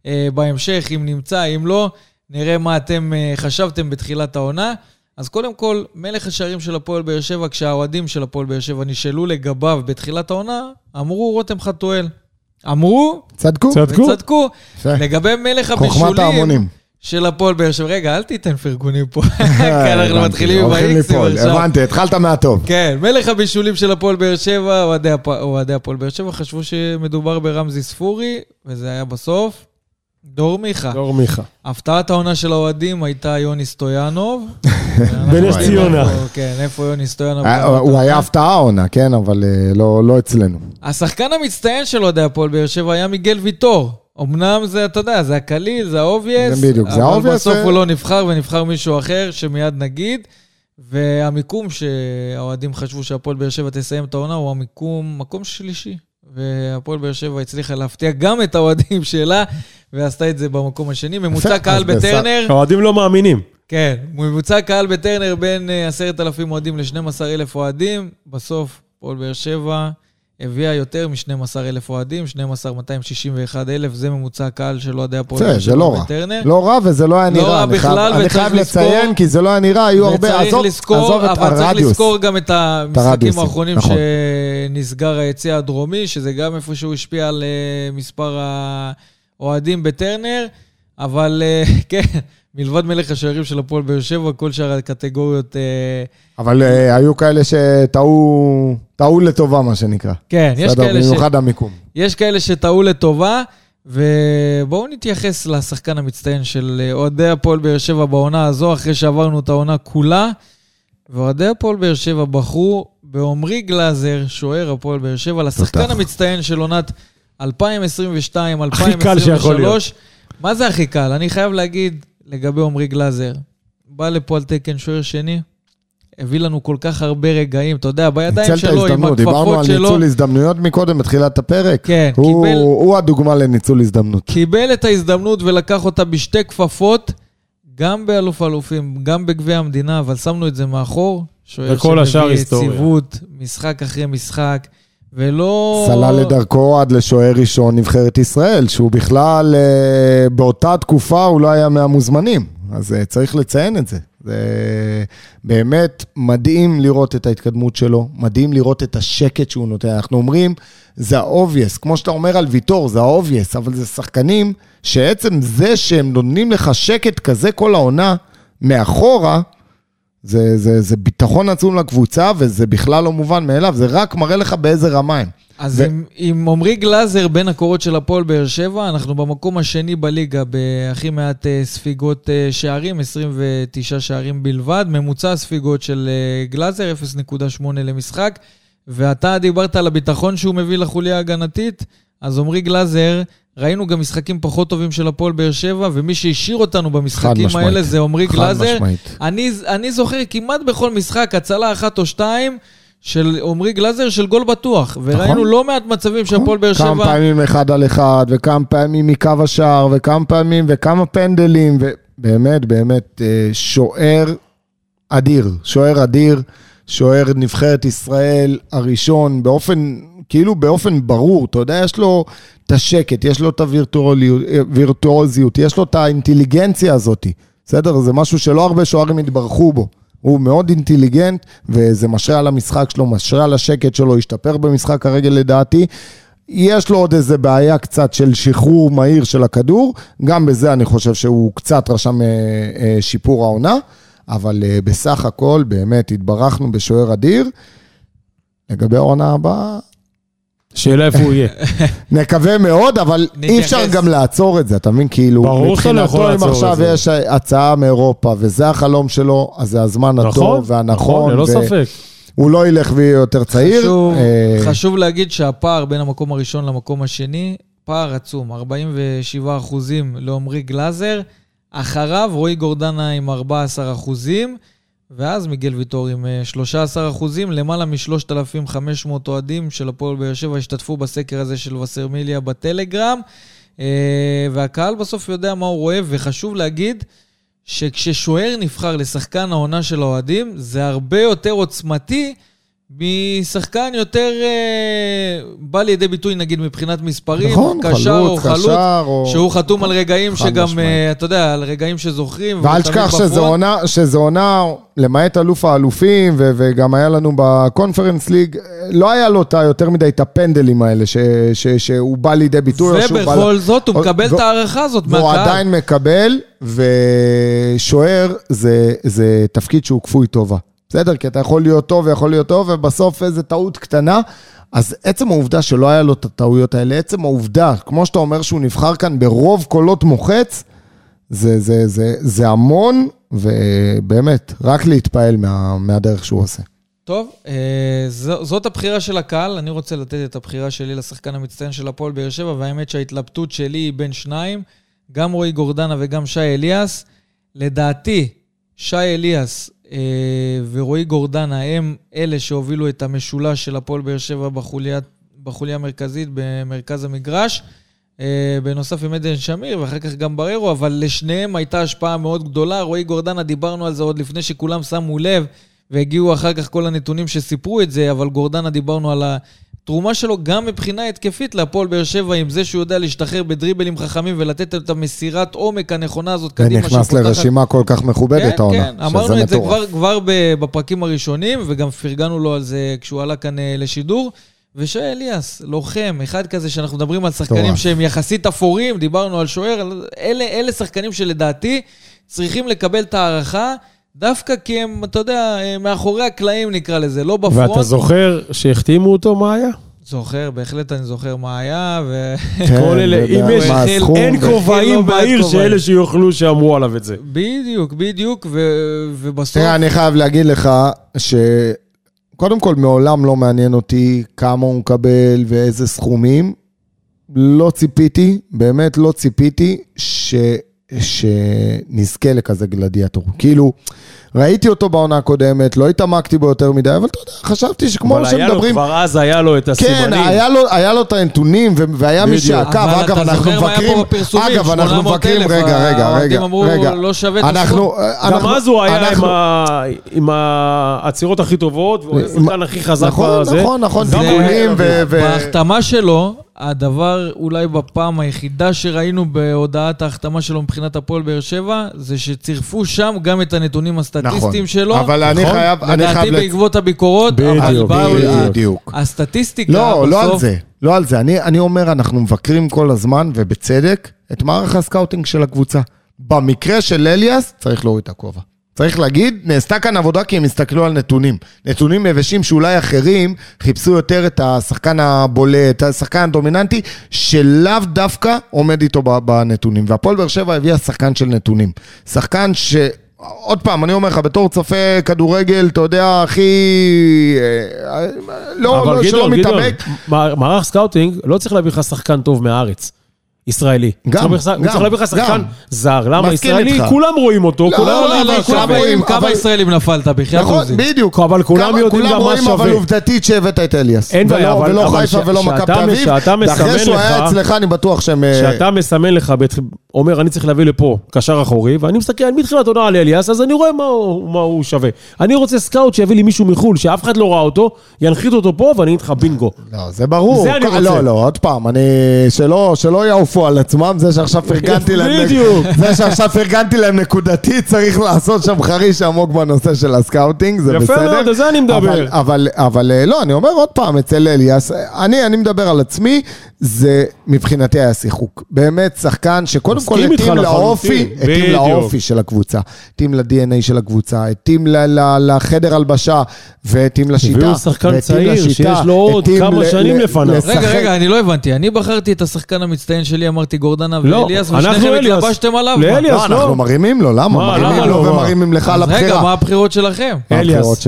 אה, בהמשך, אם נמצא, אם לא, נראה מה אתם אה, חשבתם בתחילת העונה. אז קודם כל, מלך השערים של הפועל באר שבע, כשהאוהדים של הפועל באר שבע נשאלו לגביו בתחילת העונה, אמרו רותם חתואל. אמרו, צדקו? צדקו. וצדקו. לגבי מלך חוכמת הבישולים ההמונים. של הפועל באר שבע, רגע, אל תיתן פרגונים פה, כי אנחנו הבנתי, מתחילים עם הולכים האיקסים ליפול. עכשיו. הבנתי, התחלת מהטוב. כן, מלך הבישולים של הפועל באר שבע, אוהדי הפועל באר שבע חשבו שמדובר ברמזי ספורי, וזה היה בסוף דור מיכה. דור מיכה. הפתעת העונה של האוהדים הייתה יוני סטויאנוב. בנס ציונה. כן, איפה יוני סטויאנוב. אה, הוא. היה הפתעה העונה, כן, אבל אה, לא לא אצלנו. השחקן המצטיין של אוהדי הפועל באר שבע היה מיגל ויטור. אמנם זה, אתה יודע, זה הקליל, זה ה obvious. זה בדיוק, זה אבל ה-obvious, בסוף ו- הוא לא נבחר ונבחר מישהו אחר, שמיד נגיד. והמיקום שהאוהדים חשבו שהפועל באר שבע תסיים את העונה הוא המיקום, מקום שלישי. והפועל באר שבע הצליחה להפתיע גם את האוהדים שלה, ועשתה את זה במקום השני. ממוצע קהל. בטרנר, האוהדים לא מאמינים. כן, ממוצע קהל בטרנר בין אה, 10,000 אוהדים ל-12,000 אוהדים. בסוף, הפועל באר שבע הביאה יותר מ-12,000 אוהדים, 12,261,000, זה ממוצע הקהל של אוהדי הפועל באר זה שבע לא רע. בטרנר. לא רע וזה לא היה לא נראה. רע אני חייב- בכלל, אני חייב לזכור- לציין, כי זה לא היה נראה, היו הרבה... וצריך עזוב- לזכור, עזוב את אבל צריך הרדיוס. לזכור גם את המשחקים האחרונים נכון. שנסגר היציע הדרומי, שזה גם איפשהו השפיע על אה, מספר האוהדים בטרנר, אבל אה, כן, מלבד מלך השערים של הפועל באר שבע, כל שאר הקטגוריות, אה, אבל אה, היו כאלה שטעו טעו לטובה, מה שנקרא. כן, יש כאלה ש... במיוחד המיקום. יש כאלה שטעו לטובה, ובואו נתייחס לשחקן המצטיין של אוהדי הפועל באר שבע בעונה הזו, אחרי שעברנו את העונה כולה. ואוהדי הפועל באר שבע בחרו בעמרי גלאזר, שוער הפועל באר שבע, לשחקן תותח. המצטיין של עונת 2022-2023. הכי קל שיכול להיות. מה זה הכי קל? אני חייב להגיד לגבי עמרי גלאזר, בא לפה על תקן שוער שני, הביא לנו כל כך הרבה רגעים, אתה יודע, בידיים שלו, עם ההזדמנות, דיברנו הכפפות על שלו. ניצול הזדמנויות מקודם, בתחילת הפרק. כן, הוא- קיבל- הוא הדוגמה לניצול הזדמנות. קיבל את ההזדמנות ולקח אותה בשתי כפפות, גם באלוף האלופים, גם בגביע המדינה, אבל שמנו את זה מאחור. שוער שמביא. יציבות, משחק אחרי משחק, ולא... סלל לדרכו עד לשוער ראשון נבחרת ישראל, שהוא בכלל, אה, באותה תקופה הוא לא היה מהמוזמנים. אז אה, צריך לציין את זה. זה באמת מדהים לראות את ההתקדמות שלו, מדהים לראות את השקט שהוא נותן. אנחנו אומרים, זה ה-obvious, כמו שאתה אומר על ויטור, זה ה-obvious, אבל זה שחקנים שעצם זה שהם נותנים לך שקט כזה כל העונה, מאחורה, זה, זה, זה ביטחון עצום לקבוצה, וזה בכלל לא מובן מאליו, זה רק מראה לך באיזה רמה הם. אז ו- עם, עם עמרי גלאזר בין הקורות של הפועל באר שבע, אנחנו במקום השני בליגה בהכי מעט אה, ספיגות אה, שערים, 29 שערים בלבד. ממוצע ספיגות של אה, גלאזר, 0.8 למשחק. ואתה דיברת על הביטחון שהוא מביא לחוליה ההגנתית, אז עמרי גלאזר, ראינו גם משחקים פחות טובים של הפועל באר שבע, ומי שהשאיר אותנו במשחקים משמעית. האלה זה עמרי גלאזר. אני, אני זוכר כמעט בכל משחק הצלה אחת או שתיים של עמרי גלאזר של גול בטוח. וראינו נכון. לא מעט מצבים שהפועל באר כמה שבע... פעמים אחד על אחד, וכמה פעמים מקו השער, וכמה פעמים, וכמה פנדלים, ובאמת, באמת, אה, שוער אדיר, שוער אדיר, שוער נבחרת ישראל הראשון, באופן, כאילו באופן ברור, אתה יודע, יש לו את השקט, יש לו את הווירטואוזיות, יש לו את האינטליגנציה הזאת, בסדר? זה משהו שלא הרבה שוערים התברכו בו. הוא מאוד אינטליגנט, וזה משרה על המשחק שלו, משרה על השקט שלו, השתפר במשחק הרגל לדעתי. יש לו עוד איזה בעיה קצת של שחרור מהיר של הכדור, גם בזה אני חושב שהוא קצת רשם אה, אה, שיפור העונה, אבל אה, בסך הכל באמת התברכנו בשוער אדיר. לגבי העונה הבאה, שאלה איפה הוא יהיה. נקווה מאוד, אבל אי. אפשר גם לעצור את זה, אתה מבין? כאילו, ברור שאתה לא יכול מבחינתו, אם עכשיו. יש הצעה מאירופה וזה החלום שלו, אז זה הזמן נכון, הטוב והנכון. נכון, ללא ו- ספק. הוא לא ילך ויהיה יותר צעיר. חשוב, אה, חשוב להגיד שהפער בין המקום הראשון למקום השני, פער עצום, 47 אחוזים לעמרי גלאזר, אחריו רועי גורדנה עם 14 אחוזים, ואז מיגל ויטור עם אה, 13 אחוזים, למעלה מ-3,500 אוהדים של הפועל באר שבע השתתפו בסקר הזה של וסרמיליה בטלגרם, אה, והקהל בסוף יודע מה הוא רואה, וחשוב להגיד שכששוער נבחר לשחקן העונה של האוהדים, זה הרבה יותר עוצמתי משחקן יותר אה, בא לידי ביטוי, נגיד, מבחינת מספרים, נכון, קשר או חלוץ, חלוץ, קשר, או... שהוא חתום על רגעים שגם, משמעית. אה, אתה יודע, על רגעים שזוכרים. והוא ואל תשכח שזו בפרונט. עונה, שזו עונה, למעט אלוף האלופים, ו- וגם היה לנו בקונפרנס ליג, לא היה לו את יותר מדי את הפנדלים האלה, ש- ש- שהוא בא לידי ביטוי. או שהוא בא- ובכל זאת, הוא או- מקבל ו- את ההערכה הזאת והוא מהקהל. עדיין מקבל, ושוער זה, זה תפקיד שהוא כפוי טובה. בסדר? כי אתה יכול להיות טוב ויכול להיות טוב, ובסוף איזו טעות קטנה. אז עצם העובדה שלא היה לו את הטעויות האלה, עצם העובדה, כמו שאתה אומר שהוא נבחר כאן ברוב קולות מוחץ, זה, זה, זה, זה המון, ובאמת, רק להתפעל מה, מהדרך שהוא עושה. טוב, אה, זאת הבחירה של הקהל, אני רוצה לתת את הבחירה שלי לשחקן המצטיין של הפועל באר שבע, והאמת שההתלבטות שלי היא בין שניים, גם רועי גורדנה וגם שי אליאס. לדעתי, שי אליאס ורועי גורדנה הם אלה שהובילו את המשולש של הפועל באר שבע בחוליה, בחוליה המרכזית במרכז המגרש. אה, בנוסף עם עדן שמיר, ואחר כך גם בררו, אבל לשניהם הייתה השפעה מאוד גדולה. רועי גורדנה, דיברנו על זה עוד לפני שכולם שמו לב, והגיעו אחר כך כל הנתונים שסיפרו את זה, אבל גורדנה, דיברנו על התרומה שלו גם מבחינה התקפית להפועל באר שבע, עם זה שהוא יודע להשתחרר בדריבלים חכמים ולתת את המסירת עומק הנכונה הזאת קדימה. ונכנס לרשימה כל כך מכובדת, כן, העונה. כן, אמרנו שזה את זה מטורף. כבר, כבר בפרקים הראשונים, וגם פרגנו לו על זה כשהוא עלה כאן אה, לשידור. ושי אליאס, לוחם, אחד כזה שאנחנו מדברים על שחקנים מטורף. שהם יחסית אפורים, דיברנו על שוער, אלה, אלה שחקנים שלדעתי צריכים לקבל את ההערכה, דווקא כי הם, אתה יודע, מאחורי הקלעים נקרא לזה, לא בפרונט. ואתה זוכר שהחתימו אותו, מה היה? זוכר, בהחלט אני זוכר מה היה, ו... כן, כל אלה, אם יש- הסכום. אין כובעים לא בעיר כובעים. שאלה שיוכלו שאמרו עליו את זה. בדיוק, בדיוק, ו... ובסוף... תראה, אני חייב להגיד לך שקודם כל, מעולם לא מעניין אותי כמה הוא מקבל ואיזה סכומים. לא ציפיתי, באמת לא ציפיתי ש... שנזכה לכזה גלדיאטור. כאילו, ראיתי אותו בעונה הקודמת, לא התעמקתי בו יותר מדי, אבל אתה יודע, חשבתי שכמו אבל היה לו, שמדברים... כבר אז היה לו את כן, הסימנים. היה לו, היה לו את הנתונים, והיה מי. שעקב. אגב, אנחנו מבקרים... אגב, אנחנו 800,000, מבקרים... רגע, רגע, רגע, רגע. לא שווה את אנחנו... גם אנחנו- אז הוא היה עם, אנחנו-. עם העצירות הכי טובות, והוא היה השחקן הכי חזק נכון, בזה. נכון, נכון, גם. ו- בהחתמה שלו, הדבר אולי בפעם היחידה שראינו בהודעת ההחתמה שלו מבחינת הפועל באר שבע, זה שצירפו שם גם את הנתונים הסטטיסטיים נכון. שלו. אבל אני נכון? חייב... אני לדעתי חייב... לצ- בעקבות הביקורות, אבל באו... בדיוק. הסטטיסטיקה לא, לא על בסוף- זה. לא על זה. אני, אומר, אנחנו מבקרים כל הזמן, ובצדק, את מערך הסקאוטינג של הקבוצה. במקרה של אליאס, צריך להוריד את הכובע. צריך להגיד, נעשתה כאן עבודה כי הם הסתכלו על נתונים. נתונים יבשים שאולי אחרים חיפשו יותר את השחקן הבולט, השחקן הדומיננטי, שלאו דווקא עומד איתו בנתונים. והפועל באר שבע הביאה שחקן של נתונים. שחקן ש... עוד פעם, אני אומר לך, בתור צופה כדורגל, אתה יודע, הכי... אה, לא, אבל לא, שלא גדעון, גדעון, מתעמק. מע- מערך סקאוטינג לא צריך להביא לך שחקן טוב מהארץ. ישראלי. גם, צריך להביא לך- הוא גם, צריך להביא לך שחקן גם. זר. למה? ישראלי, איתך. כולם רואים אותו, לא, כולם לא, אבל כולם רואים. כמה אבל- ישראלים נפלת, בחייאת נכון, עוזי? בדיוק. אבל כולם כמה- יודעים גם מה כולם רואים, אבל שווה. עובדתית שהבאת את אליאס. אין בעיה, אבל- ולא חיפה ולא מכבי שאתה- תל אביב. שאתה מסמן ואחרי שהוא היה לך- אצלך, אני בטוח שהם... אה, כשאתה מסמן לך, אומר, אני צריך להביא לפה קשר אחורי, ואני מסתכל מתחילת עונה על אליאס, אז אני רואה מה הוא, מה הוא שווה. אני רוצה סקאוט שיביא לי מישהו מחו"ל, שאף אחד לא ראה אותו, ינחית אותו פה, ואני אגיד לך בינגו. לא, זה ברור. זה אני רוצה. לא, לא, עוד פעם, אני... שלא, שלא יעופו על עצמם, זה שעכשיו פרגנתי להם... בדיוק. זה שעכשיו פרגנתי להם נקודתית, צריך לעשות שם חריש עמוק בנושא של הסקאוטינג, זה יפה בסדר. מאוד, על זה אני מדבר. אבל, אבל, אבל אה, לא, אני אומר עוד פעם, אצל אליאס, אני, אני מדבר על עצמי, זה מבחינתי היה שיחוק. באמת שחקן שקודם כל התאים לאופי. התאים. לאופי של הקבוצה, התאים ל-DNA של הקבוצה, התאים לחדר הלבשה, והתאים לשיטה. הביאו שחקן צעיר שיש לו עוד כמה שנים לפניו. רגע, רגע, אני לא הבנתי. אני בחרתי את השחקן המצטיין שלי, אמרתי גורדנה לא, ואליאס, ושניכם. התלבשתם עליו. לאליאס. מה? לא, אנחנו לא. מרימים לו, למה? מה, מרימים לו לא? ומרימים לך על אז רגע, הבחירה. מה הבחירות שלכם? מה אליאס.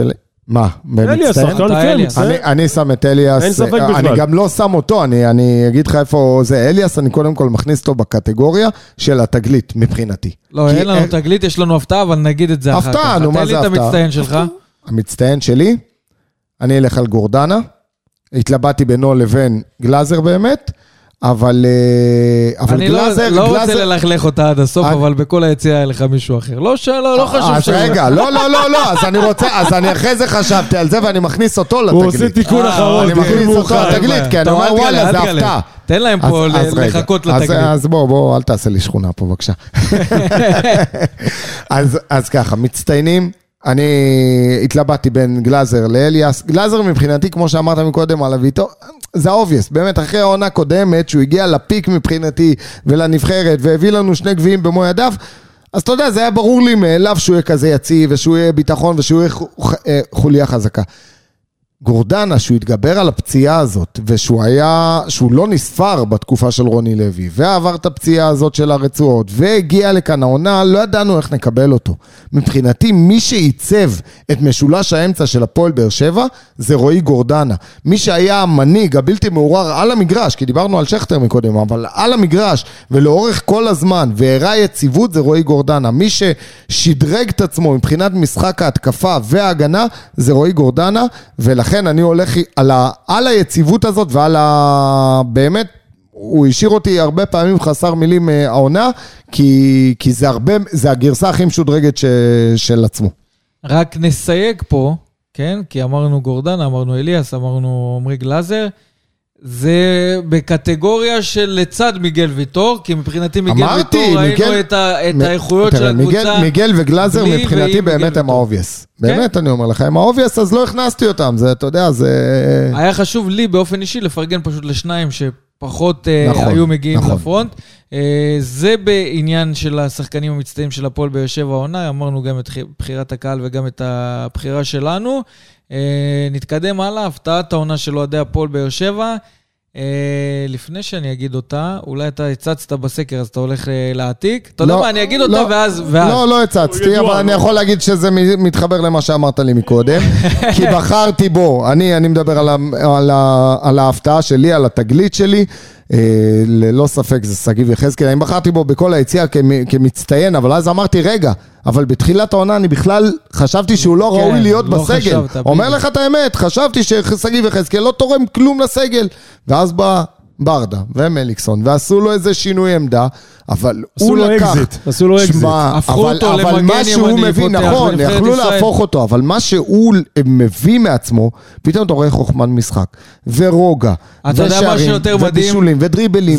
מה? אליאס? שחקן כן, אליאס. בסדר. אני, אני שם את אליאס, אין ספק אה, אני בכלל. גם לא שם אותו, אני, אני אגיד לך איפה זה אליאס, אני קודם כל מכניס אותו בקטגוריה של התגלית מבחינתי. לא, אין לנו תגלית, יש לנו הפתעה, אבל נגיד את זה אחר כך. הפתעה, נו, מה זה תן לי את הפתעה? המצטיין שלך. המצטיין שלי, אני אלך על גורדנה, התלבטתי בינו לבין גלאזר באמת, אבל, אה, אבל אני לא- גלאזר, לא רוצה גלאזר... ללכלך אותה עד הסוף, אני- אבל בכל היציאה היה לך מישהו אחר. לא ש- לא לא חשוב אז שהוא- רגע, לא, לא, לא, לא, אז אני רוצה, אז אני אחרי זה חשבתי על זה ואני מכניס אותו לתגלית. הוא עושה תיקון אה, אחרון, אני מכניס אותו. לתגלית, כי אני אומר וואלה, אל זה. הפתעה. תן להם פה אז- אז. לחכות אז- לתגלית. אז בוא, בוא, אל תעשה לי שכונה פה, בבקשה. אז, אז ככה, מצטיינים, אני התלבטתי בין גלאזר לאליאס. גלאזר מבחינתי, כמו שאמרת מקודם על אביטו, זה obvious, באמת, אחרי העונה הקודמת, שהוא הגיע לפיק מבחינתי ולנבחרת, והביא לנו שני גביעים במו ידיו, אז אתה יודע, זה היה ברור לי מאליו שהוא יהיה כזה יציב, ושהוא יהיה ביטחון, ושהוא יהיה אה, חוליה חזקה. גורדנה, שהוא התגבר על הפציעה הזאת, ושהוא היה, שהוא לא נספר בתקופה של רוני לוי, ועבר את הפציעה הזאת של הרצועות, והגיע לכאן העונה, לא ידענו איך נקבל אותו. מבחינתי, מי שעיצב את משולש האמצע של הפועל באר שבע, זה רועי גורדנה. מי שהיה המנהיג הבלתי מעורר על המגרש, כי דיברנו על שכטר מקודם, אבל על המגרש, ולאורך כל הזמן, והראה יציבות, זה רועי גורדנה. מי ששדרג את עצמו מבחינת משחק ההתקפה וההגנה, זה רועי גורדנה, ולכן אני הולך על, ה, על היציבות הזאת ועל ה... באמת, הוא השאיר אותי הרבה פעמים חסר מילים אה, העונה, כי, כי זה הרבה, זה הגרסה הכי משודרגת ש, של עצמו. רק נסייג פה, כן? כי אמרנו גורדנה, אמרנו אליאס, אמרנו עמרי גלאזר. זה בקטגוריה של לצד מיגל ויטור, כי מבחינתי מיגל אמרתי, ויטור, ראינו מיגל- את, ה, את מ- האיכויות של תראה, מיגל- הקבוצה. מיגל וגלאזר בלי מבחינתי באמת מיגל הם. ה obvious. באמת, אני אומר לך, הם ה obvious, אז לא הכנסתי אותם, זה, אתה יודע, זה... היה חשוב לי באופן אישי לפרגן פשוט לשניים שפחות אה, נכון, היו מגיעים נכון. לפרונט. אה, זה בעניין של השחקנים המצטיינים של הפועל באר שבע העונה, אמרנו גם את בחירת הקהל וגם את הבחירה שלנו. נתקדם הלאה, הפתעת העונה של אוהדי הפועל באר שבע. אה, לפני שאני אגיד אותה, אולי אתה הצצת בסקר, אז אתה הולך אה, להעתיק. אתה יודע לא, מה, אני אגיד אותה לא, ואז... ואז. לא, לא הצצתי, ידוע, אבל אני לא. יכול להגיד שזה מתחבר למה שאמרת לי מקודם. כי בחרתי בו, אני, אני מדבר על ההפתעה שלי, על התגלית שלי. אה, ללא ספק זה שגיב יחזקאל. אני בחרתי בו בכל היציאה כמ- כמצטיין, אבל אז אמרתי, רגע, אבל בתחילת העונה אני בכלל חשבתי שהוא לא כן, ראוי להיות לא בסגל. חשבת, אומר. לך את האמת, חשבתי ששגיב יחזקאל לא תורם כלום לסגל. ואז בא ברדה ומליקסון, ועשו לו איזה שינוי עמדה, אבל עשו הוא לו לקח... אקזיט, עשו לו אקזיט. שמע, הפכו אבל, אותו אבל למגן מה שהוא ימני, מביא, נכון, יכלו ישראל. להפוך אותו, אבל מה שהוא מביא מעצמו, פתאום אתה רואה חוכמת משחק, ורוגע, ושערים? ובישולים, ודריבלים,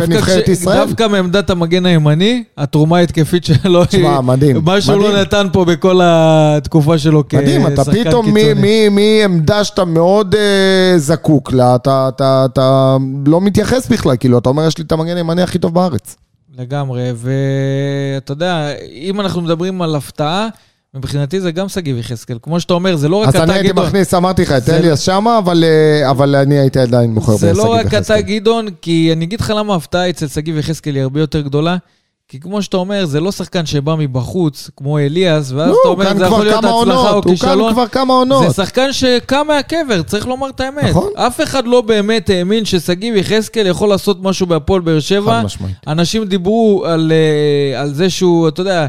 ונבחרת ישראל. דווקא מעמדת המגן הימני, התרומה ההתקפית שלו תשמע, מדהים, מה שהוא. לא נתן פה בכל התקופה שלו כשחקן מדהים, אתה קיצוני. פתאום מעמדה שאתה מאוד אה, זקוק לה, אתה לא מתייחס בכלל, כאילו, אתה אומר, יש לי את המגן הימני הכי טוב בארץ. לגמרי, ואתה יודע, אם אנחנו מדברים על הפתעה, מבחינתי זה גם שגיב יחזקאל. כמו שאתה אומר, זה לא רק אז אתה אני הייתי גדעון. מכניס, אמרתי לך, את זה- אליאס שמה, אבל, אה, אבל אני הייתי עדיין זה בשגיב לא רק אתה יחזקאל. גדעון, כי אני אגיד לך למה ההפתעה אצל שגיב יחזקאל היא הרבה יותר גדולה. כי כמו שאתה אומר, זה לא שחקן שבא מבחוץ, כמו אליאס, ואז נו, אתה אומר, זה יכול להיות הצלחה או עונות, הוא כאן כישלון. כבר כמה עונות. זה שחקן שקם מהקבר, צריך לומר את האמת. נכון. אף אחד לא באמת האמין ששגיב יחזקאל יכול לעשות משהו בהפועל באר שבע. חד משמעית. אנשים דיברו על, אה, על זה שהוא, אתה יודע,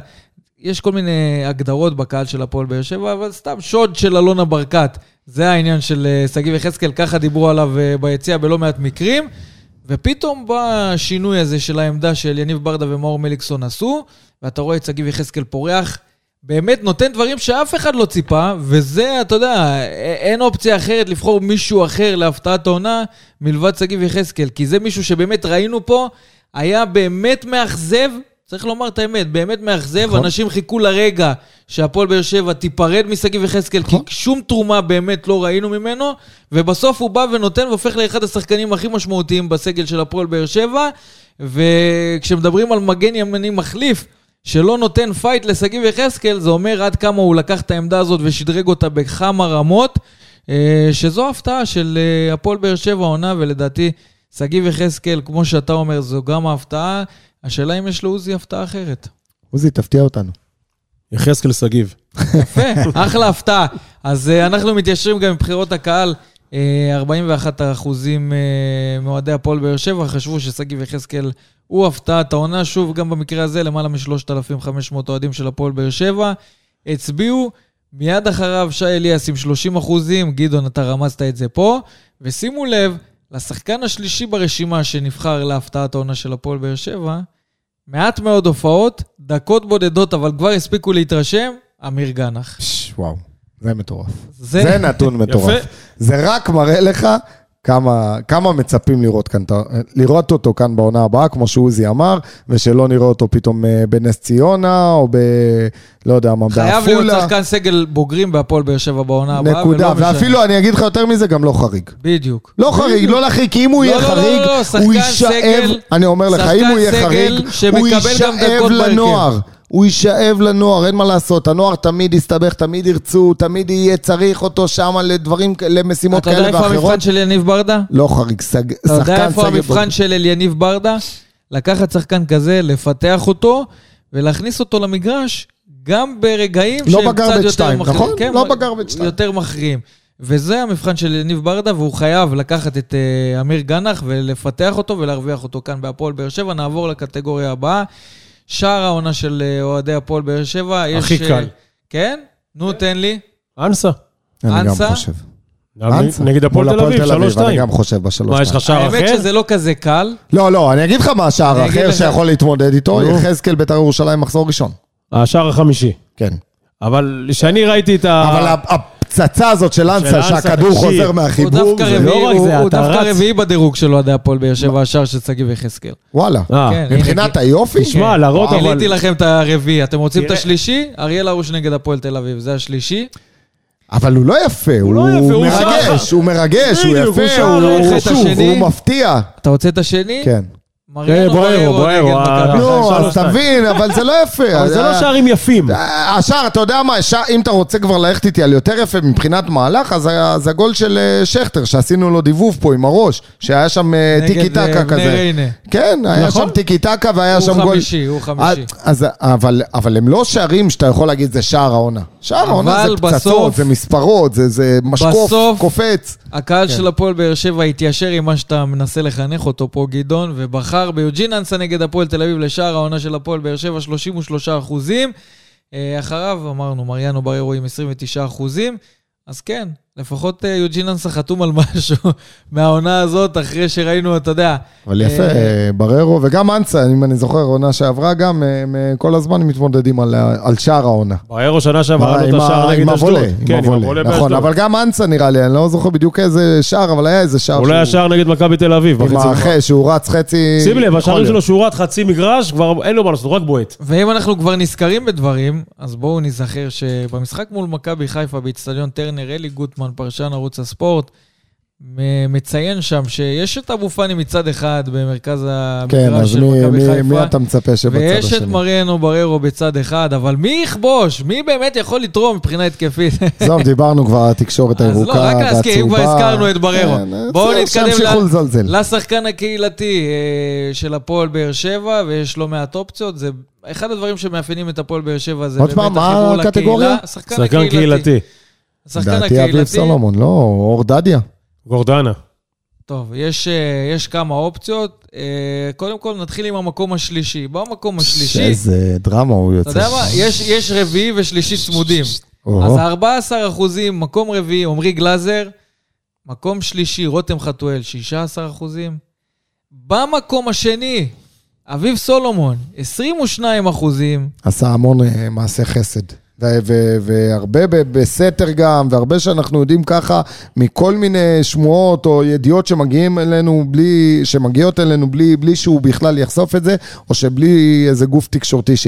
יש כל מיני הגדרות בקהל של הפועל באר שבע, אבל סתם שוד של אלונה ברקת. זה העניין של אה, שגיב יחזקאל, ככה דיברו עליו אה, ביציע בלא מעט מקרים. ופתאום בא השינוי הזה של העמדה של יניב ברדה ומאור מליקסון עשו, ואתה רואה את שגיב יחזקאל פורח, באמת נותן דברים שאף אחד לא ציפה, וזה, אתה יודע, אין אופציה אחרת לבחור מישהו אחר להפתעת העונה מלבד שגיב יחזקאל, כי זה מישהו שבאמת ראינו פה, היה באמת מאכזב, צריך לומר את האמת, באמת מאכזב, נכון. אנשים חיכו לרגע שהפועל באר שבע תיפרד משגיב יחזקאל, כי נכון. שום תרומה באמת לא ראינו ממנו, ובסוף הוא בא ונותן והופך לאחד השחקנים הכי משמעותיים בסגל של הפועל באר שבע, וכשמדברים על מגן ימני מחליף, שלא נותן פייט לשגיב יחזקאל, זה אומר עד כמה הוא לקח את העמדה הזאת ושדרג אותה בכמה רמות, אה, שזו הפתעה של אה, הפועל באר שבע עונה, ולדעתי שגיב יחזקאל, כמו שאתה אומר, זו גם ההפתעה. השאלה אם יש לעוזי הפתעה אחרת. עוזי, תפתיע אותנו. יחזקאל שגיב. יפה, אחלה הפתעה. אז אה, אנחנו מתיישרים גם עם בחירות הקהל. אה, 41 אחוזים אה, מאוהדי הפועל באר שבע חשבו ששגיב יחזקאל הוא הפתעת העונה. שוב, גם במקרה הזה, למעלה מ-3,500 אוהדים של הפועל באר שבע הצביעו. מיד אחריו שי אליאס עם 30 אחוזים, גדעון, אתה רמזת את זה פה. ושימו לב, לשחקן השלישי ברשימה שנבחר להפתעת העונה של הפועל באר שבע, מעט מאוד הופעות, דקות בודדות, אבל כבר הספיקו להתרשם, אמיר גנח. וואו, זה מטורף. זה, זה נתון מטורף. יפה. זה רק מראה לך כמה, כמה מצפים לראות, כאן, לראות אותו כאן בעונה הבאה, כמו שעוזי אמר, ושלא נראה אותו פתאום אה, בנס ציונה, או ב... לא יודע מה, בעפולה. חייב להיות שחקן סגל בוגרים בהפועל באר שבע בעונה הבאה, נקודה. ולא משנה. ואפילו, אני אגיד לך יותר מזה, גם לא חריג. בדיוק. לא חריג, לא להחריג, כי אם הוא לא, יהיה לא, לא, חריג, לא, לא, שחקן הוא יישאב, אני אומר לך, אם הוא יהיה חריג, הוא יישאב. לנוער. הוא יישאב לנוער, אין מה לעשות. הנוער תמיד יסתבך, תמיד ירצו, תמיד יהיה צריך אותו שם לדברים, למשימות אתה יודע כאלה איפה ואחרות. המבחן של יניב ברדה? לא חריג, סג- אתה יודע שחקן איפה סגל המבחן. של אליניב ברדה? לקחת שחקן כזה, לפתח אותו, ולהכניס אותו למגרש, גם ברגעים לא שהם קצת יותר שתיים, מכריעים. נכון? כן, לא בגרבג' שתיים. יותר מכריעים. וזה המבחן של יניב ברדה, והוא חייב לקחת את אה, אמיר גנח ולפתח אותו ולהרוויח אותו כאן בהפועל באר שבע. נעבור לקטגוריה הבאה. שער העונה של אה, אוהדי הפועל באר שבע. הכי אה, קל. כן? נו, תן לי. אנסה. אני גם אנסה? חושב. נגד הפועל תל אביב, אני 3-2. גם חושב בשלוש מה, יש לך שער האמת אחר? שזה לא כזה קל. לא, לא, אני אגיד לך מה השער אני האחר. שיכול להתמודד איתו. יחזקאל בית"ר ירושלים מחזור ראשון. השער החמישי. כן. אבל כשאני ראיתי את ה... אבל הפצצה הזאת של אנסה, שהכדור. חוזר הוא מהחיבור, זה- לא רק הוא- זה, הוא דווקא רץ. רביעי בדירוג של אוהדי הפועל באר שבע, השער של שגיב יחזקאל. וואלה. אה, כן, מבחינת היופי, תשמע, להראות אבל... גיליתי לכם את הרביעי. אתם רוצים את. השלישי? אריאל הרוש נגד הפועל תל אביב, זה השלישי. אבל הוא לא יפה, הוא לא יפה, הוא מרגש. הוא מרגש, הוא הוא יפה, הוא? הוא מפתיע. אתה רוצה את השני? כן. מריאנו בוארו, בוארו נגד. נו, אז. תבין, אבל זה לא יפה. אבל זה לא אה, שערים יפים. אה, השער, אתה יודע מה, אם אתה רוצה כבר ללכת איתי על יותר יפה מבחינת מהלך, אז זה הגול של אה, שכטר, שעשינו לו דיבוב פה עם הראש, שהיה שם נגד, טיקי טקה בני כזה. ריינה. כן, היה נכון. שם טיקי טקה והיה שם הוא גול. חמישי, הוא חמישי. אז, אבל, אבל הם לא שערים שאתה יכול להגיד זה שער העונה. שער העונה זה פצצות, בסוף- זה מספרות, זה, זה משקוף, בסוף- קופץ. הקהל כן. של הפועל באר שבע התיישר עם מה שאתה מנסה לחנך אותו פה, גדעון, ובחר ביוג'ין אנסה נגד הפועל תל אביב לשער העונה של הפועל באר שבע, 33 אחוזים. אה, אחריו, אמרנו, מריאנו בררו עם 29 אחוזים. אז כן, לפחות אה, יוג'ין אנסה חתום על משהו מהעונה הזאת, אחרי שראינו, אתה יודע... אבל יפה, אה, אה, בררו, וגם אנסה, אם אני זוכר, עונה שעברה גם, הם כל הזמן מתמודדים על, שער העונה. בררו שנה שעברה עם לו את השער עם נגד אשדוד. הוולה, כן, עם הוולה נכון. אבל גם אנסה נראה לי, אני לא זוכר בדיוק איזה שער, אבל היה איזה שער אולי השער נגד מכבי תל אביב. עם בחצי שהוא רץ חצי... שים לב, השערים. שלו שהוא רץ חצי מגרש, כבר אין לו מה לעשות, הוא רק בועט. ואם אנחנו כבר נזכרים בדברים, אז בואו נזכר שבמשחק מול מכבי חיפה באיצטדיון טרנר, אלי גוטמן, פרשן ערוץ הספורט, מציין שם שיש את אבו פאני מצד אחד במרכז כן, המגרש אז של מי- מכבי מי- חיפה. מי אתה מצפה שבצד ויש את השני? מריאנו בררו בצד אחד, אבל מי יכבוש? מי באמת יכול לתרום מבחינה התקפית? עזוב, דיברנו כבר על התקשורת אז לא, הירוקה רק להזכיר, אם כבר והצהובה. הזכרנו את בררו. כן, בואו נתקדם ל- לזלזל. לשחקן הקהילתי אה, של הפועל באר שבע, ויש לא מעט אופציות. זה אחד הדברים שמאפיינים את הפועל באר שבע, זה עוד באמת פעם, מה החיבור לקהילה. הקטגוריה? השחקן שחקן הקהילתי. קהילתי. השחקן לדעתי אביב הקהילתי. סולומון, לא, אור דדיה. גורדנה. טוב, יש, אה, יש כמה אופציות. אה, קודם כל, נתחיל עם המקום השלישי. במקום השלישי, איזה דרמה הוא אתה יוצא. יודע מה? יש, יש רביעי ושלישי צמודים. אז 14 אחוזים, מקום רביעי, עמרי גלאזר. מקום שלישי, רותם חתואל, 16 אחוזים. במקום השני, אביב סולומון, 22 אחוזים. עשה המון אה, מעשי חסד. והרבה בסתר גם, והרבה שאנחנו יודעים ככה מכל מיני שמועות או ידיעות שמגיעים אלינו בלי, שמגיעות אלינו בלי, בלי שהוא בכלל יחשוף את זה, או שבלי איזה גוף תקשורתי ש...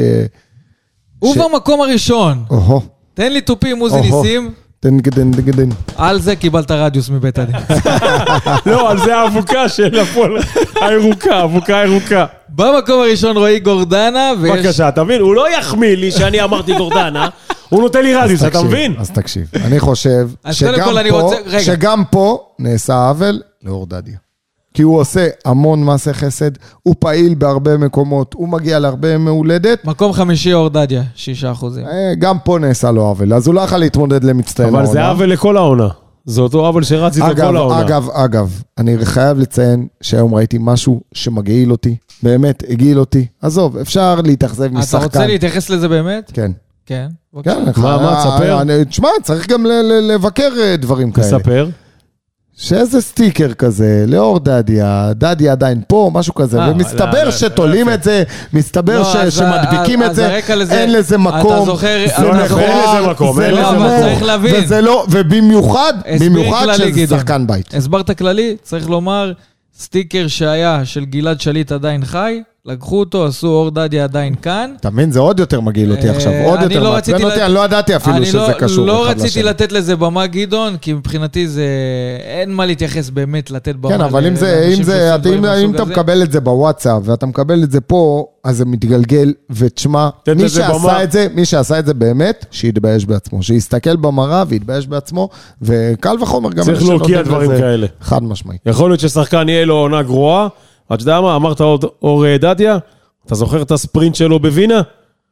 ובמקום הראשון, או-הו, תן לי תופים, עוזי. ניסים. תן גדן גדן. על זה קיבלת רדיוס מבית הדין. לא, על זה האבוקה של הפועל הירוקה, אבוקה ירוקה. במקום הראשון רועי גורדנה, ויש... בבקשה, אתה מבין? הוא לא יחמיא לי שאני אמרתי גורדנה, הוא נותן לי רדיוס, אתה מבין? אז תקשיב. אני חושב שגם פה. שגם פה נעשה עוול לאור דדיה. כי הוא עושה המון מעשי חסד, הוא פעיל בהרבה מקומות, הוא מגיע להרבה מהולדת. מקום חמישי אור דדיה, 6 אחוזים. אה, גם פה נעשה לו עוול, אז הוא לא יכול להתמודד למצטיין אבל זה עוול לכל העונה. זה אותו עוול שרץ איתו אגב, כל העונה. אגב, אגב, אני חייב לציין שהיום ראיתי משהו שמגעיל אותי, באמת, הגעיל אותי. עזוב, אפשר להתאכזב משחקן. אתה רוצה להתייחס לזה באמת? כן. כן. בבקשה. כן, מה, מה, תספר. אני- תשמע, צריך גם ל- ל- לבקר אה, דברים כאלה. תספר. שאיזה סטיקר כזה, לאור דדיה, דדיה עדיין פה, משהו כזה, אה, ומסתבר לא, לא, שתולים לא את זה, מסתבר לא, ש- אז- שמדביקים אז את זה, לזה- אין לזה אתה מקום, זוכר- זה אתה זוכר- אין לזה מקום, אין לזה נמוך, מקום. צריך להבין. וזה לא, ובמיוחד, במיוחד שזה. שחקן בית. הסברת כללי, צריך לומר, סטיקר שהיה של גלעד שליט עדיין חי, לקחו אותו, עשו אור דדיה עדיין כאן. אתה מבין? זה עוד יותר מגעיל אותי אה, עכשיו, עוד אני יותר לא מעצבן רציתי אותי, אני לא ידעתי אפילו אני שזה לא, קשור לא אחד רציתי. לתת לזה במה, גדעון, כי מבחינתי זה... אין מה להתייחס באמת, לתת במה. כן, אבל אם זה, לאנשים אם זה, שעושים אתה- אם אם. מקבל את זה בוואטסאפ ואתה מקבל את זה פה, אז זה מתגלגל, ותשמע, מי. שעשה את זה, מי שעשה את זה באמת, שיתבייש בעצמו. שיסתכל במראה ויתבייש בעצמו, וקל וחומר גם... צריך להוקיע דברים כאלה. חד משמעית. יכול להיות ששחקן יהיה לו עונה גרועה. אתה יודע מה? אמרת עוד אור אה, דדיה? אתה זוכר את הספרינט שלו בווינה?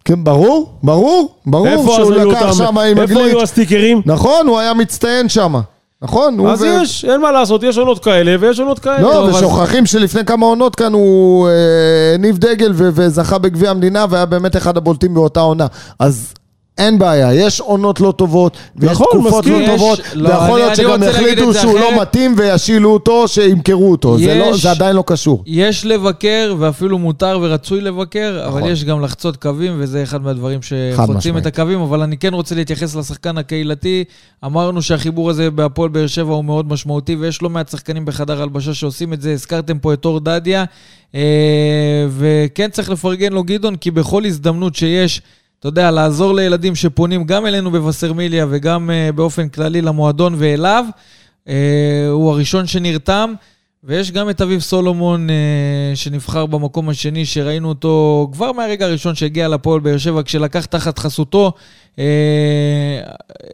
כן, ברור, ברור, ברור שהוא לקח? שם עם איפה היו הגליץ'. הסטיקרים? נכון, הוא היה מצטיין שם. נכון, הוא אז ו- יש, אין מה לעשות, יש עונות כאלה ויש עונות כאלה. לא, טוב, אז- ושוכחים שלפני כמה עונות כאן הוא אה, הניף דגל ו- וזכה בגביע המדינה והיה באמת אחד הבולטים באותה עונה. אז אין בעיה, יש עונות לא טובות, ויש נכון, תקופות מסכים. לא יש- טובות, לא, ויכול אני- להיות אני שגם יחליטו שהוא לא אחרת. מתאים וישילו אותו, שימכרו אותו. זה לא- יש- זה עדיין לא קשור. יש לבקר, ואפילו מותר ורצוי לבקר, אבל נכון. יש גם לחצות קווים, וזה אחד מהדברים שחוצים. את הקווים, אבל אני כן רוצה להתייחס לשחקן הקהילתי. אמרנו שהחיבור הזה בהפועל באר שבע הוא מאוד משמעותי, ויש לא מעט שחקנים בחדר הלבשה שעושים את זה. הזכרתם פה את אור דדיה, אה, וכן צריך לפרגן לו גדעון, כי בכל הזדמנות שיש... אתה יודע, לעזור לילדים שפונים גם אלינו בווסרמיליה וגם uh, באופן כללי למועדון ואליו. Uh, הוא הראשון שנרתם, ויש גם את אביב סולומון uh, שנבחר במקום השני, שראינו אותו כבר מהרגע הראשון שהגיע לפועל באר שבע, כשלקח תחת חסותו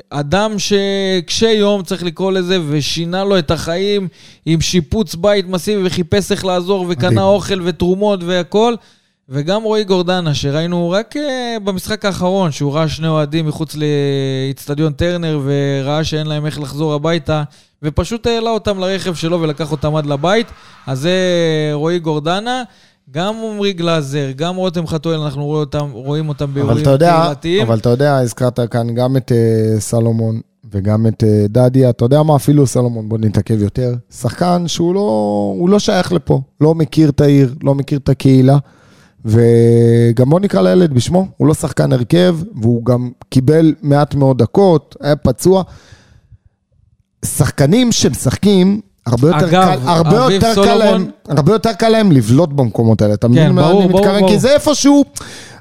אדם שקשה יום, צריך לקרוא לזה, ושינה לו את החיים עם שיפוץ בית מסיבי וחיפש איך לעזור, וקנה מדהים. אוכל ותרומות והכול. וגם רועי גורדנה, שראינו רק uh, במשחק האחרון, שהוא ראה שני אוהדים מחוץ לאיצטדיון טרנר, וראה שאין להם איך לחזור הביתה, ופשוט העלה אותם לרכב שלו ולקח אותם עד לבית. אז זה רועי גורדנה. גם עמרי גלאזר, גם רותם חתואל, אנחנו רואים אותם, רואים אותם באירועים קהילתיים. אבל אתה יודע, הזכרת כאן גם את אה, סלומון וגם את אה, דדיה, אתה יודע מה, אפילו סלומון, בוא נתעכב יותר. שחקן שהוא לא, לא שייך לפה, לא מכיר את העיר, לא מכיר את הקהילה. וגם בוא נקרא לילד בשמו, הוא לא שחקן הרכב, והוא גם קיבל מעט מאוד דקות, היה פצוע. שחקנים שמשחקים, הרבה יותר אגב, קל, הרבה יותר קל סולומון- להם, הרבה יותר קל להם לבלוט במקומות האלה, אתה מבין מה אני מתכוון? ברור. כי זה איפשהו,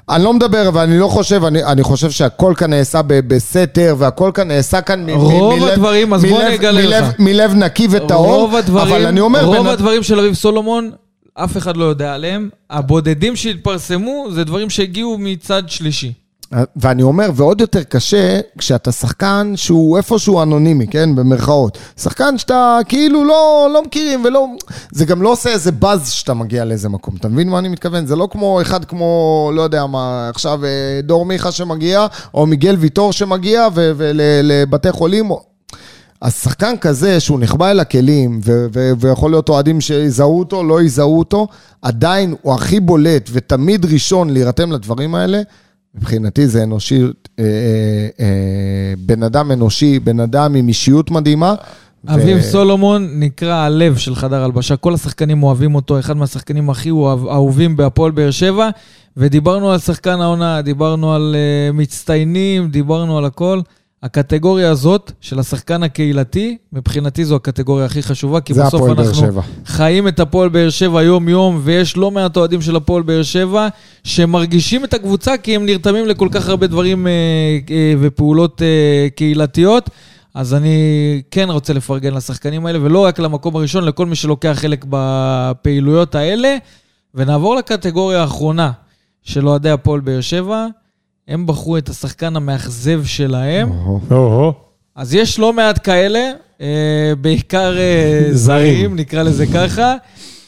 אני לא מדבר, ואני לא חושב, אני, אני חושב שהכל כאן נעשה ב- בסתר, והכל כאן נעשה כאן מ- רוב מלב- הדברים, אז בוא מלב- אגלה מלב, לך. מלב נקי וטהור, רוב הדברים, אבל אני אומר, רוב בן- הדברים של אביב סולומון, אף אחד לא יודע עליהם. הבודדים שהתפרסמו זה דברים שהגיעו מצד שלישי. ואני אומר, ועוד יותר קשה, כשאתה שחקן שהוא איפשהו אנונימי, כן? במרכאות. שחקן שאתה כאילו לא, לא מכירים ולא... זה גם לא עושה איזה באז שאתה מגיע לאיזה מקום. אתה מבין מה אני מתכוון? זה לא כמו אחד כמו, לא יודע מה, עכשיו אה, דור מיכה שמגיע, או מיגל ויטור שמגיע ולבתי חולים. אז שחקן כזה שהוא נחבא אל הכלים, ו- ו- ויכול להיות אוהדים שיזהו אותו, לא יזהו אותו, עדיין הוא הכי בולט ותמיד ראשון להירתם לדברים האלה. מבחינתי זה אנושי, אה, אה, אה, בן אדם אנושי, בן אדם עם אישיות מדהימה. ו- אביב סולומון נקרא הלב של חדר הלבשה, כל השחקנים אוהבים אותו, אחד מהשחקנים הכי אוהב- אהובים בהפועל באר שבע, ודיברנו על שחקן העונה, דיברנו על uh, מצטיינים, דיברנו על הכל. הקטגוריה הזאת של השחקן הקהילתי, מבחינתי זו הקטגוריה הכי חשובה, כי בסוף אנחנו שבע. חיים את הפועל באר שבע יום-יום, ויש לא מעט אוהדים של הפועל באר שבע שמרגישים את הקבוצה כי הם נרתמים לכל כך הרבה דברים אה, אה, ופעולות אה, קהילתיות. אז אני כן רוצה לפרגן לשחקנים האלה, ולא רק למקום הראשון, לכל מי שלוקח חלק בפעילויות האלה. ונעבור לקטגוריה האחרונה של אוהדי הפועל באר שבע. הם בחרו את השחקן המאכזב שלהם. אז יש לא מעט כאלה, אה, בעיקר אה, זרים. זרים, נקרא לזה ככה.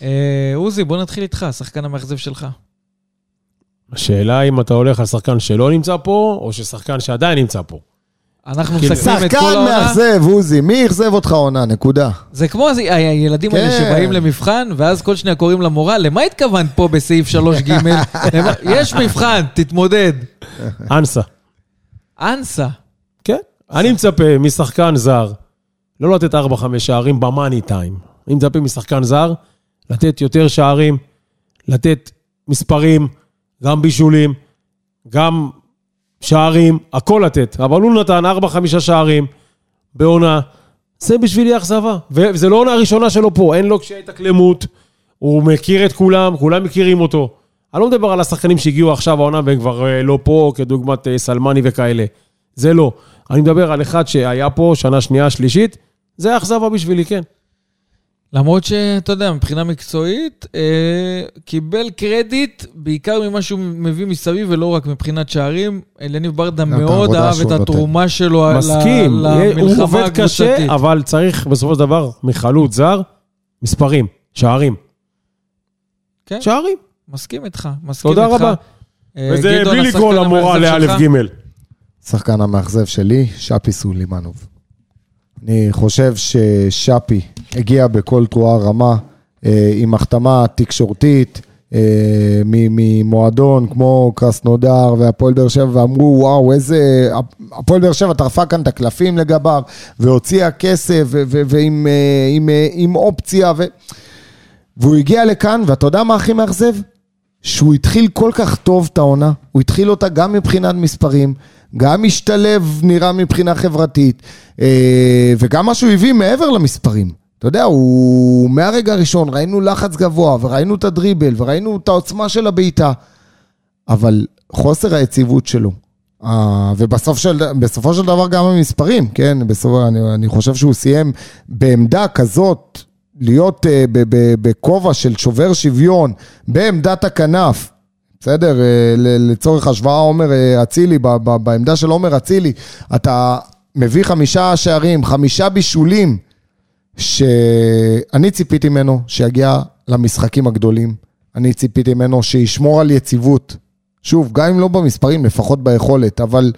אה, עוזי, בוא נתחיל איתך, השחקן המאכזב שלך. השאלה אם אתה הולך על שחקן שלא נמצא פה, או ששחקן שעדיין נמצא פה. אנחנו כאילו, מסכמים את כל שחקן העונה. מאכזב, עוזי, מי אכזב אותך עונה? נקודה. זה כמו הילדים האלה כן. שבאים למבחן, ואז כל שניה קוראים למורה, למה התכוונת פה בסעיף 3ג? למה- יש מבחן, תתמודד. אנסה. אנסה. כן. אני מצפה משחקן זר לא לתת 4-5 שערים במאני טיים. אני מצפה משחקן זר לתת יותר שערים, לתת מספרים, גם בישולים, גם שערים, הכל לתת. אבל הוא נתן 4-5 שערים בעונה. זה בשבילי אכזבה. וזה לא עונה הראשונה שלו פה, אין לו קשיי התאקלמות, הוא מכיר את כולם, כולם מכירים אותו. אני לא מדבר על השחקנים שהגיעו עכשיו העונה והם כבר אה, לא פה, כדוגמת אה, סלמני וכאלה. זה לא. אני מדבר על אחד שהיה פה שנה שנייה, שלישית, זה אכזבה בשבילי, כן. למרות שאתה יודע, מבחינה מקצועית, אה, קיבל קרדיט בעיקר ממה שהוא מביא מסביב, ולא רק מבחינת שערים. אליניב ברדה מאוד אהב את נותן. התרומה שלו ל- מסכים, הוא למלחמה עובד קשה, הקבוצתית. אבל צריך בסופו של דבר מחלוץ זר, מספרים, שערים. כן, שערים. מסכים איתך, מסכים תודה איתך. רבה. אה, וזה בלי לקרוא למורה? לאלף גימל. שחקן המאכזב שלי, שפי סולימנוב. אני חושב ששפי הגיע בכל תרועה רמה, אה, עם החתמה תקשורתית אה, ממועדון כמו קרסנודר והפועל באר שבע, ואמרו, וואו, איזה... הפועל באר שבע טרפה כאן את הקלפים לגביו, והוציאה כסף, ועם אה, עם, עם אופציה, ו... והוא הגיע לכאן, ואתה יודע מה הכי מאכזב? שהוא התחיל כל כך טוב את העונה, הוא התחיל אותה גם מבחינת מספרים, גם השתלב נראה מבחינה חברתית, וגם מה שהוא הביא מעבר למספרים. אתה יודע, הוא מהרגע הראשון, ראינו לחץ גבוה, וראינו את הדריבל, וראינו את העוצמה של הבעיטה, אבל חוסר היציבות שלו, אה, ובסוף של, של דבר גם המספרים, כן? בסופו, אני, אני חושב שהוא סיים בעמדה כזאת, להיות ב- בכובע של שובר שוויון, בעמדת הכנף, בסדר? ל- לצורך השוואה, עומר אה, אצילי, בעמדה של עומר אצילי, אתה מביא חמישה שערים, חמישה בישולים, שאני ציפיתי ממנו שיגיע למשחקים הגדולים. אני ציפיתי ממנו שישמור על יציבות. שוב, גם אם לא במספרים, לפחות ביכולת, אבל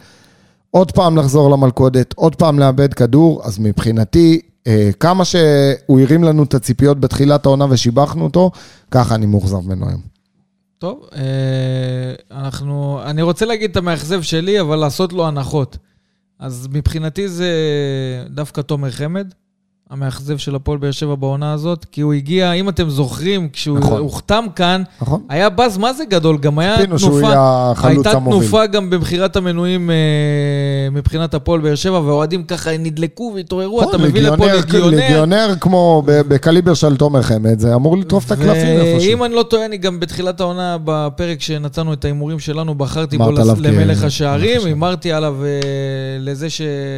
עוד פעם לחזור למלכודת, עוד פעם לאבד כדור, אז מבחינתי, אה, כמה שהוא הרים לנו את הציפיות בתחילת העונה ושיבחנו אותו, ככה אני מאוכזב ממנו היום. טוב, אה, אנחנו... אני רוצה להגיד את המאכזב שלי, אבל לעשות לו הנחות. אז מבחינתי זה דווקא תומר חמד. המאכזב של הפועל באר שבע בעונה הזאת, כי הוא הגיע, אם אתם זוכרים, כשהוא נכון. הוחתם כאן, נכון? היה באז מה זה גדול, גם היה שהוא תנופה, יהיה החלוץ הייתה המוביל. תנופה גם במכירת המנויים אה, מבחינת הפועל באר שבע, והאוהדים ככה נדלקו והתעוררו, אתה מביא לפה לגיונר. ליגיונר כמו בקליבר של תומר חמד, זה אמור לטרוף את הקלפים איפשהו. ואם אני לא טועה, אני גם בתחילת העונה, בפרק שנתנו את ההימורים שלנו, בחרתי בו למלך השערים. הימרתי עליו אה, לזה.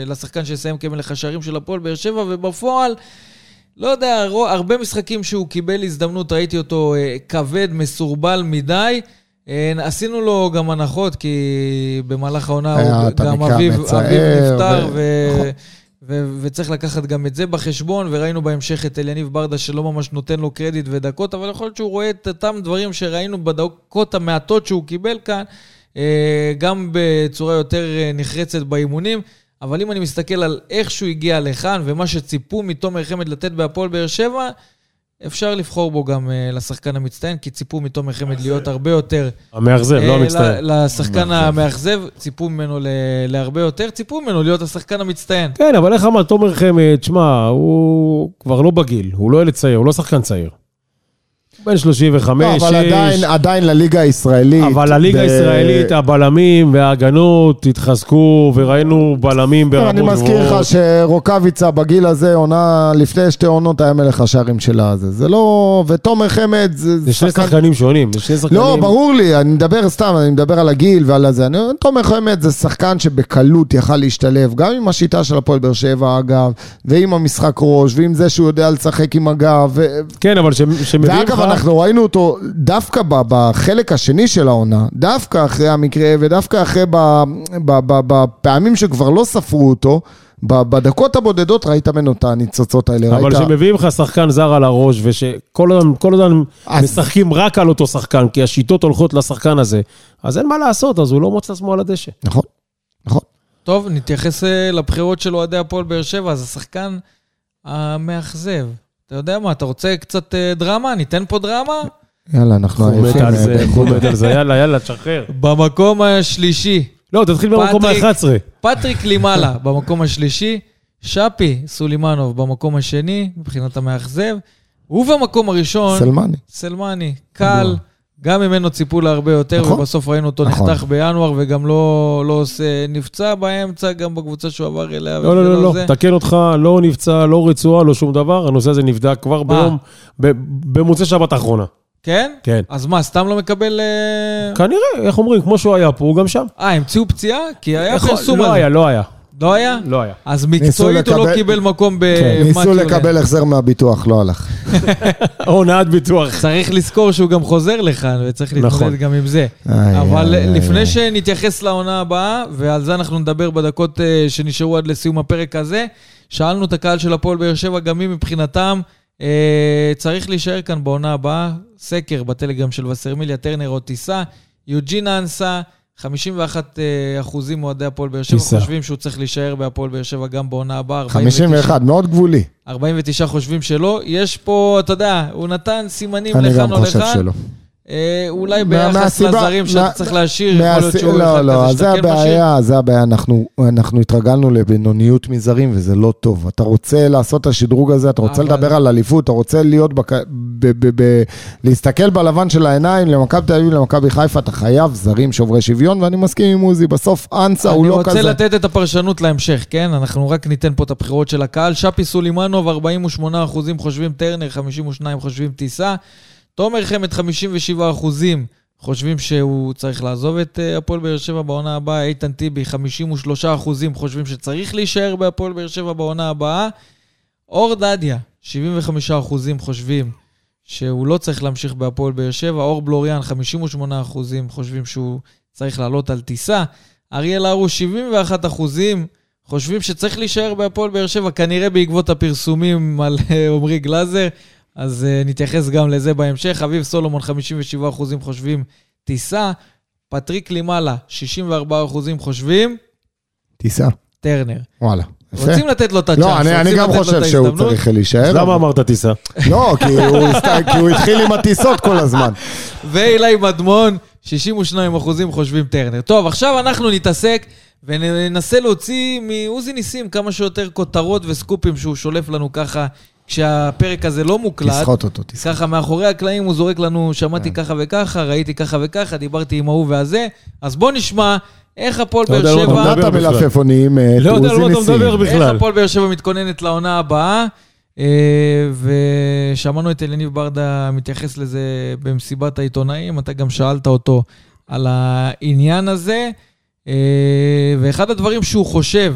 לשחקן שיסיים כמלך השערים של הפועל באר שבע, ובפועל, לא יודע, הרבה משחקים שהוא קיבל הזדמנות, ראיתי אותו אה, כבד, מסורבל מדי. אה, עשינו לו גם הנחות, כי במהלך העונה הוא גם אביו, אביו נפטר, ו- ו... ו- וצריך לקחת גם את זה בחשבון, וראינו בהמשך את אליניב ברדה שלא ממש נותן לו קרדיט ודקות, אבל יכול להיות שהוא רואה את אותם דברים שראינו בדקות המעטות שהוא קיבל כאן, אה, גם בצורה יותר נחרצת באימונים. אבל אם אני מסתכל על איך שהוא הגיע לכאן, ומה שציפו מתומר חמד לתת בהפועל באר שבע, אפשר לבחור בו גם אה, לשחקן המצטיין, כי ציפו מתומר חמד להיות הרבה יותר... המאכזב, לא אה, המצטיין. לשחקן המאכזב, ציפו ממנו ל- להרבה יותר, ציפו ממנו להיות השחקן המצטיין. כן, אבל איך אמר תומר חמד, שמע, הוא כבר לא בגיל, הוא לא ילד צעיר, הוא לא שחקן צעיר. בן 35, לא, אבל 6, עדיין, עדיין לליגה הישראלית. אבל הליגה ב- הישראלית, הבלמים וההגנות התחזקו, וראינו בלמים ברמות אני גבוהות. מזכיר לך שרוקאביצה בגיל הזה, עונה, לפני שתי עונות היה מלך השערים של הזה. זה לא... ותומר חמד זה זה שני שחקנים שונים, זה שני שחקנים... לא, ברור לי, אני מדבר סתם, אני מדבר על הגיל ועל הזה. אני, תומר חמד זה שחקן שבקלות יכל להשתלב, גם עם השיטה של הפועל באר שבע, אגב, ועם המשחק ראש, ועם זה שהוא יודע לשחק עם הגב. ו... כן, אבל שמביאים ואגב, לך... אנחנו ראינו אותו דווקא בחלק השני של העונה, דווקא אחרי המקרה, ודווקא אחרי בפעמים שכבר לא ספרו אותו, בדקות הבודדות ראית ממנו את הניצוצות האלה. אבל ראית... כשמביאים לך שחקן זר על הראש, ושכל הזמן כל הזמן אז- משחקים רק על אותו שחקן, כי השיטות הולכות לשחקן הזה, אז אין מה לעשות, אז הוא לא מוצא עצמו על הדשא. נכון, נכון. טוב, נתייחס אה, לבחירות של אוהדי הפועל באר שבע, אז השחקן המאכזב. אתה יודע מה, אתה רוצה קצת אה, דרמה? ניתן פה דרמה? יאללה, אנחנו עייפים. על זה, אה, הוא מת על זה, יאללה, יאללה, תשחרר. במקום השלישי, לא, תתחיל במקום פטריק. ה-11. פטריק לימאלה במקום השלישי, שפי סולימנוב במקום השני, מבחינת המאכזב, ובמקום הראשון, סלמני. סלמני, קל, גם ממנו ציפו להרבה יותר, נכון. ובסוף ראינו אותו נכון. נחתך בינואר, וגם לא, לא עושה, נפצע באמצע, גם בקבוצה שהוא עבר אליה. לא, לא, לא, לא, זה. תקן אותך, לא נפצע, לא רצועה, לא שום דבר, הנושא הזה נבדק כבר מה? ביום, ב- במוצאי שבת האחרונה. כן? כן. אז מה, סתם לא מקבל... אה, כנראה, איך אומרים, כמו שהוא היה פה, הוא גם שם. אה, המציאו פציעה? כי היה פרסום לא על זה. היה, לא היה, לא היה? לא היה. אז מקצועית הוא לא קיבל מקום כן, ניסו במתיו. לקבל החזר מהביטוח, לא הלך. הונאת ביטוח. צריך לזכור שהוא גם חוזר לכאן, וצריך להתמודד נכון. גם עם זה. אבל לפני. שנתייחס לעונה הבאה, ועל זה אנחנו נדבר בדקות אה, שנשארו עד לסיום הפרק הזה, שאלנו את הקהל של הפועל באר שבע, גם מי מבחינתם אה, צריך להישאר כאן בעונה הבאה. סקר בטלגרם של וסרמיליה, טרנר או טיסה. יוג'ין אנסה, 51 אה, אחוזים מאוהדי הפועל באר שבע. חושבים שהוא צריך להישאר בהפועל באר שבע גם בעונה הבאה. 51, מאוד גבולי. 49 חושבים שלא. יש פה, אתה יודע, הוא נתן סימנים אני לכאן גם או חושב לכאן. שלא. אה, אולי מה- ביחס לזרים שאתה מה- צריך להשאיר, יכול להיות שהוא לא, אחד לא, כזה זה. הבעיה, זה הבעיה. אנחנו, אנחנו התרגלנו לבינוניות מזרים וזה לא טוב. אתה רוצה לעשות את השדרוג הזה, אתה רוצה אבל- לדבר על אליפות, אתה רוצה להיות, בק... ב, ב, ב, להסתכל בלבן של העיניים, למכבי תל אביב, למכבי חיפה, אתה חייב זרים שוברי שוויון, ואני מסכים עם עוזי, בסוף אנסה הוא לא כזה. אני רוצה לתת את הפרשנות להמשך, כן? אנחנו רק ניתן פה את הבחירות של הקהל. שפי סולימנוב, 48 אחוזים חושבים טרנר, 52 חושבים טיסה. תומר חמד, 57 אחוזים חושבים שהוא צריך לעזוב את אה, הפועל באר שבע בעונה הבאה. איתן טיבי, 53 אחוזים חושבים שצריך להישאר בהפועל באר שבע בעונה הבאה. אור דדיה, 75 אחוזים חושבים שהוא לא צריך להמשיך בהפועל באר שבע. אור בלוריאן, 58 אחוזים חושבים שהוא צריך לעלות על טיסה. אריאל הרוש, 71 אחוזים, חושבים שצריך להישאר בהפועל באר שבע, כנראה בעקבות הפרסומים על אה, עמרי גלאזר, אז uh, נתייחס גם לזה בהמשך. אביב סולומון, 57 אחוזים חושבים טיסה. פטריק לימאלה, 64 אחוזים חושבים טיסה, טרנר. וואלה. יפה. רוצים לתת לו את הצ'אנס, לא, אני, אני גם חושב שהוא. צריך להישאר. למה אמרת טיסה? לא, כי הוא, כי הוא התחיל עם הטיסות כל הזמן. ואילי מדמון, 62 אחוזים חושבים טרנר. טוב, עכשיו אנחנו נתעסק וננסה להוציא מעוזי ניסים כמה שיותר כותרות וסקופים שהוא שולף לנו ככה, כשהפרק הזה לא מוקלט. תסחוט אותו, תסחוט. ככה מאחורי הקלעים הוא זורק לנו, שמעתי כן. ככה וככה, ראיתי ככה וככה, דיברתי עם ההוא והזה. אז בוא נשמע איך הפועל לא יודע באר על מה אתה שבע... אה, לא יודע על מה אתה ניסים. מדבר איך בכלל. הפועל באר שבע מתכוננת לעונה הבאה, אה, ושמענו את אליניב ברדה מתייחס לזה במסיבת העיתונאים, אתה גם שאלת אותו על העניין הזה, אה, ואחד הדברים שהוא חושב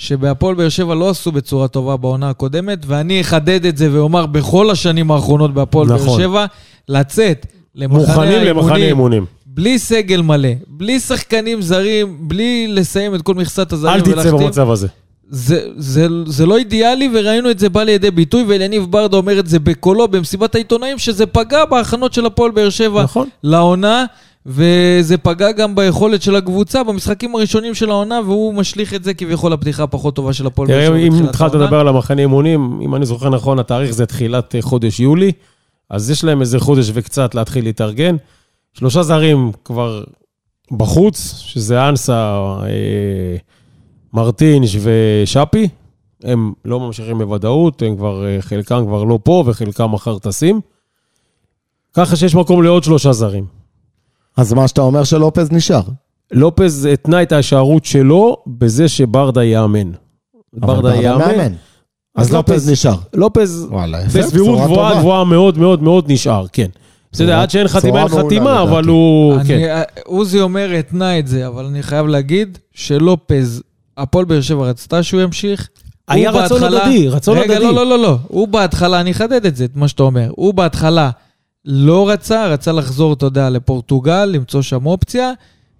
שבהפועל באר שבע לא עשו בצורה טובה בעונה הקודמת, ואני אחדד את זה ואומר בכל השנים האחרונות בהפועל באר נכון. שבע, לצאת למחנה מוכנים למחנה האימונים, אימונים. בלי סגל מלא, בלי שחקנים זרים, בלי לסיים את כל מכסת הזרים אל תצא במצב הזה. זה, זה, זה לא אידיאלי, וראינו את זה בא לידי ביטוי, ואליניב ברדה אומר את זה בקולו במסיבת העיתונאים, שזה פגע בהכנות של הפועל באר שבע נכון. לעונה, וזה פגע גם ביכולת של הקבוצה במשחקים הראשונים של העונה, והוא משליך את זה כביכול לפתיחה הפחות טובה של הפועל תראה, אם התחלת. לדבר על המחנה אימונים, אם אני זוכר נכון, התאריך זה תחילת אה, חודש יולי, אז יש להם איזה חודש וקצת להתחיל להתארגן. שלושה זרים כבר בחוץ, שזה אנסה, אה, מרטינש ושאפי. הם לא ממשיכים בוודאות, הם כבר, אה, חלקם כבר לא פה וחלקם מחר טסים. ככה שיש מקום לעוד שלושה זרים. אז מה שאתה אומר שלופז נשאר. לופז התנה את ההישארות שלו בזה שברדה יאמן. ברדה יאמן. אז לופז נשאר. לופז בסבירות גבוהה. גבוהה מאוד מאוד מאוד נשאר, כן. בסדר, עד שאין חתימה, אין חתימה, אבל. הוא... אני, כן. עוזי אומר, התנה את זה, אבל אני חייב להגיד שלופז, הפועל באר שבע רצתה שהוא ימשיך. היה רצון הדדי, רצון רגע, הדדי. לא, לא, לא, לא. הוא בהתחלה, אני אחדד את זה, את מה שאתה אומר. הוא בהתחלה לא רצה, רצה לחזור, אתה יודע, לפורטוגל, למצוא שם אופציה,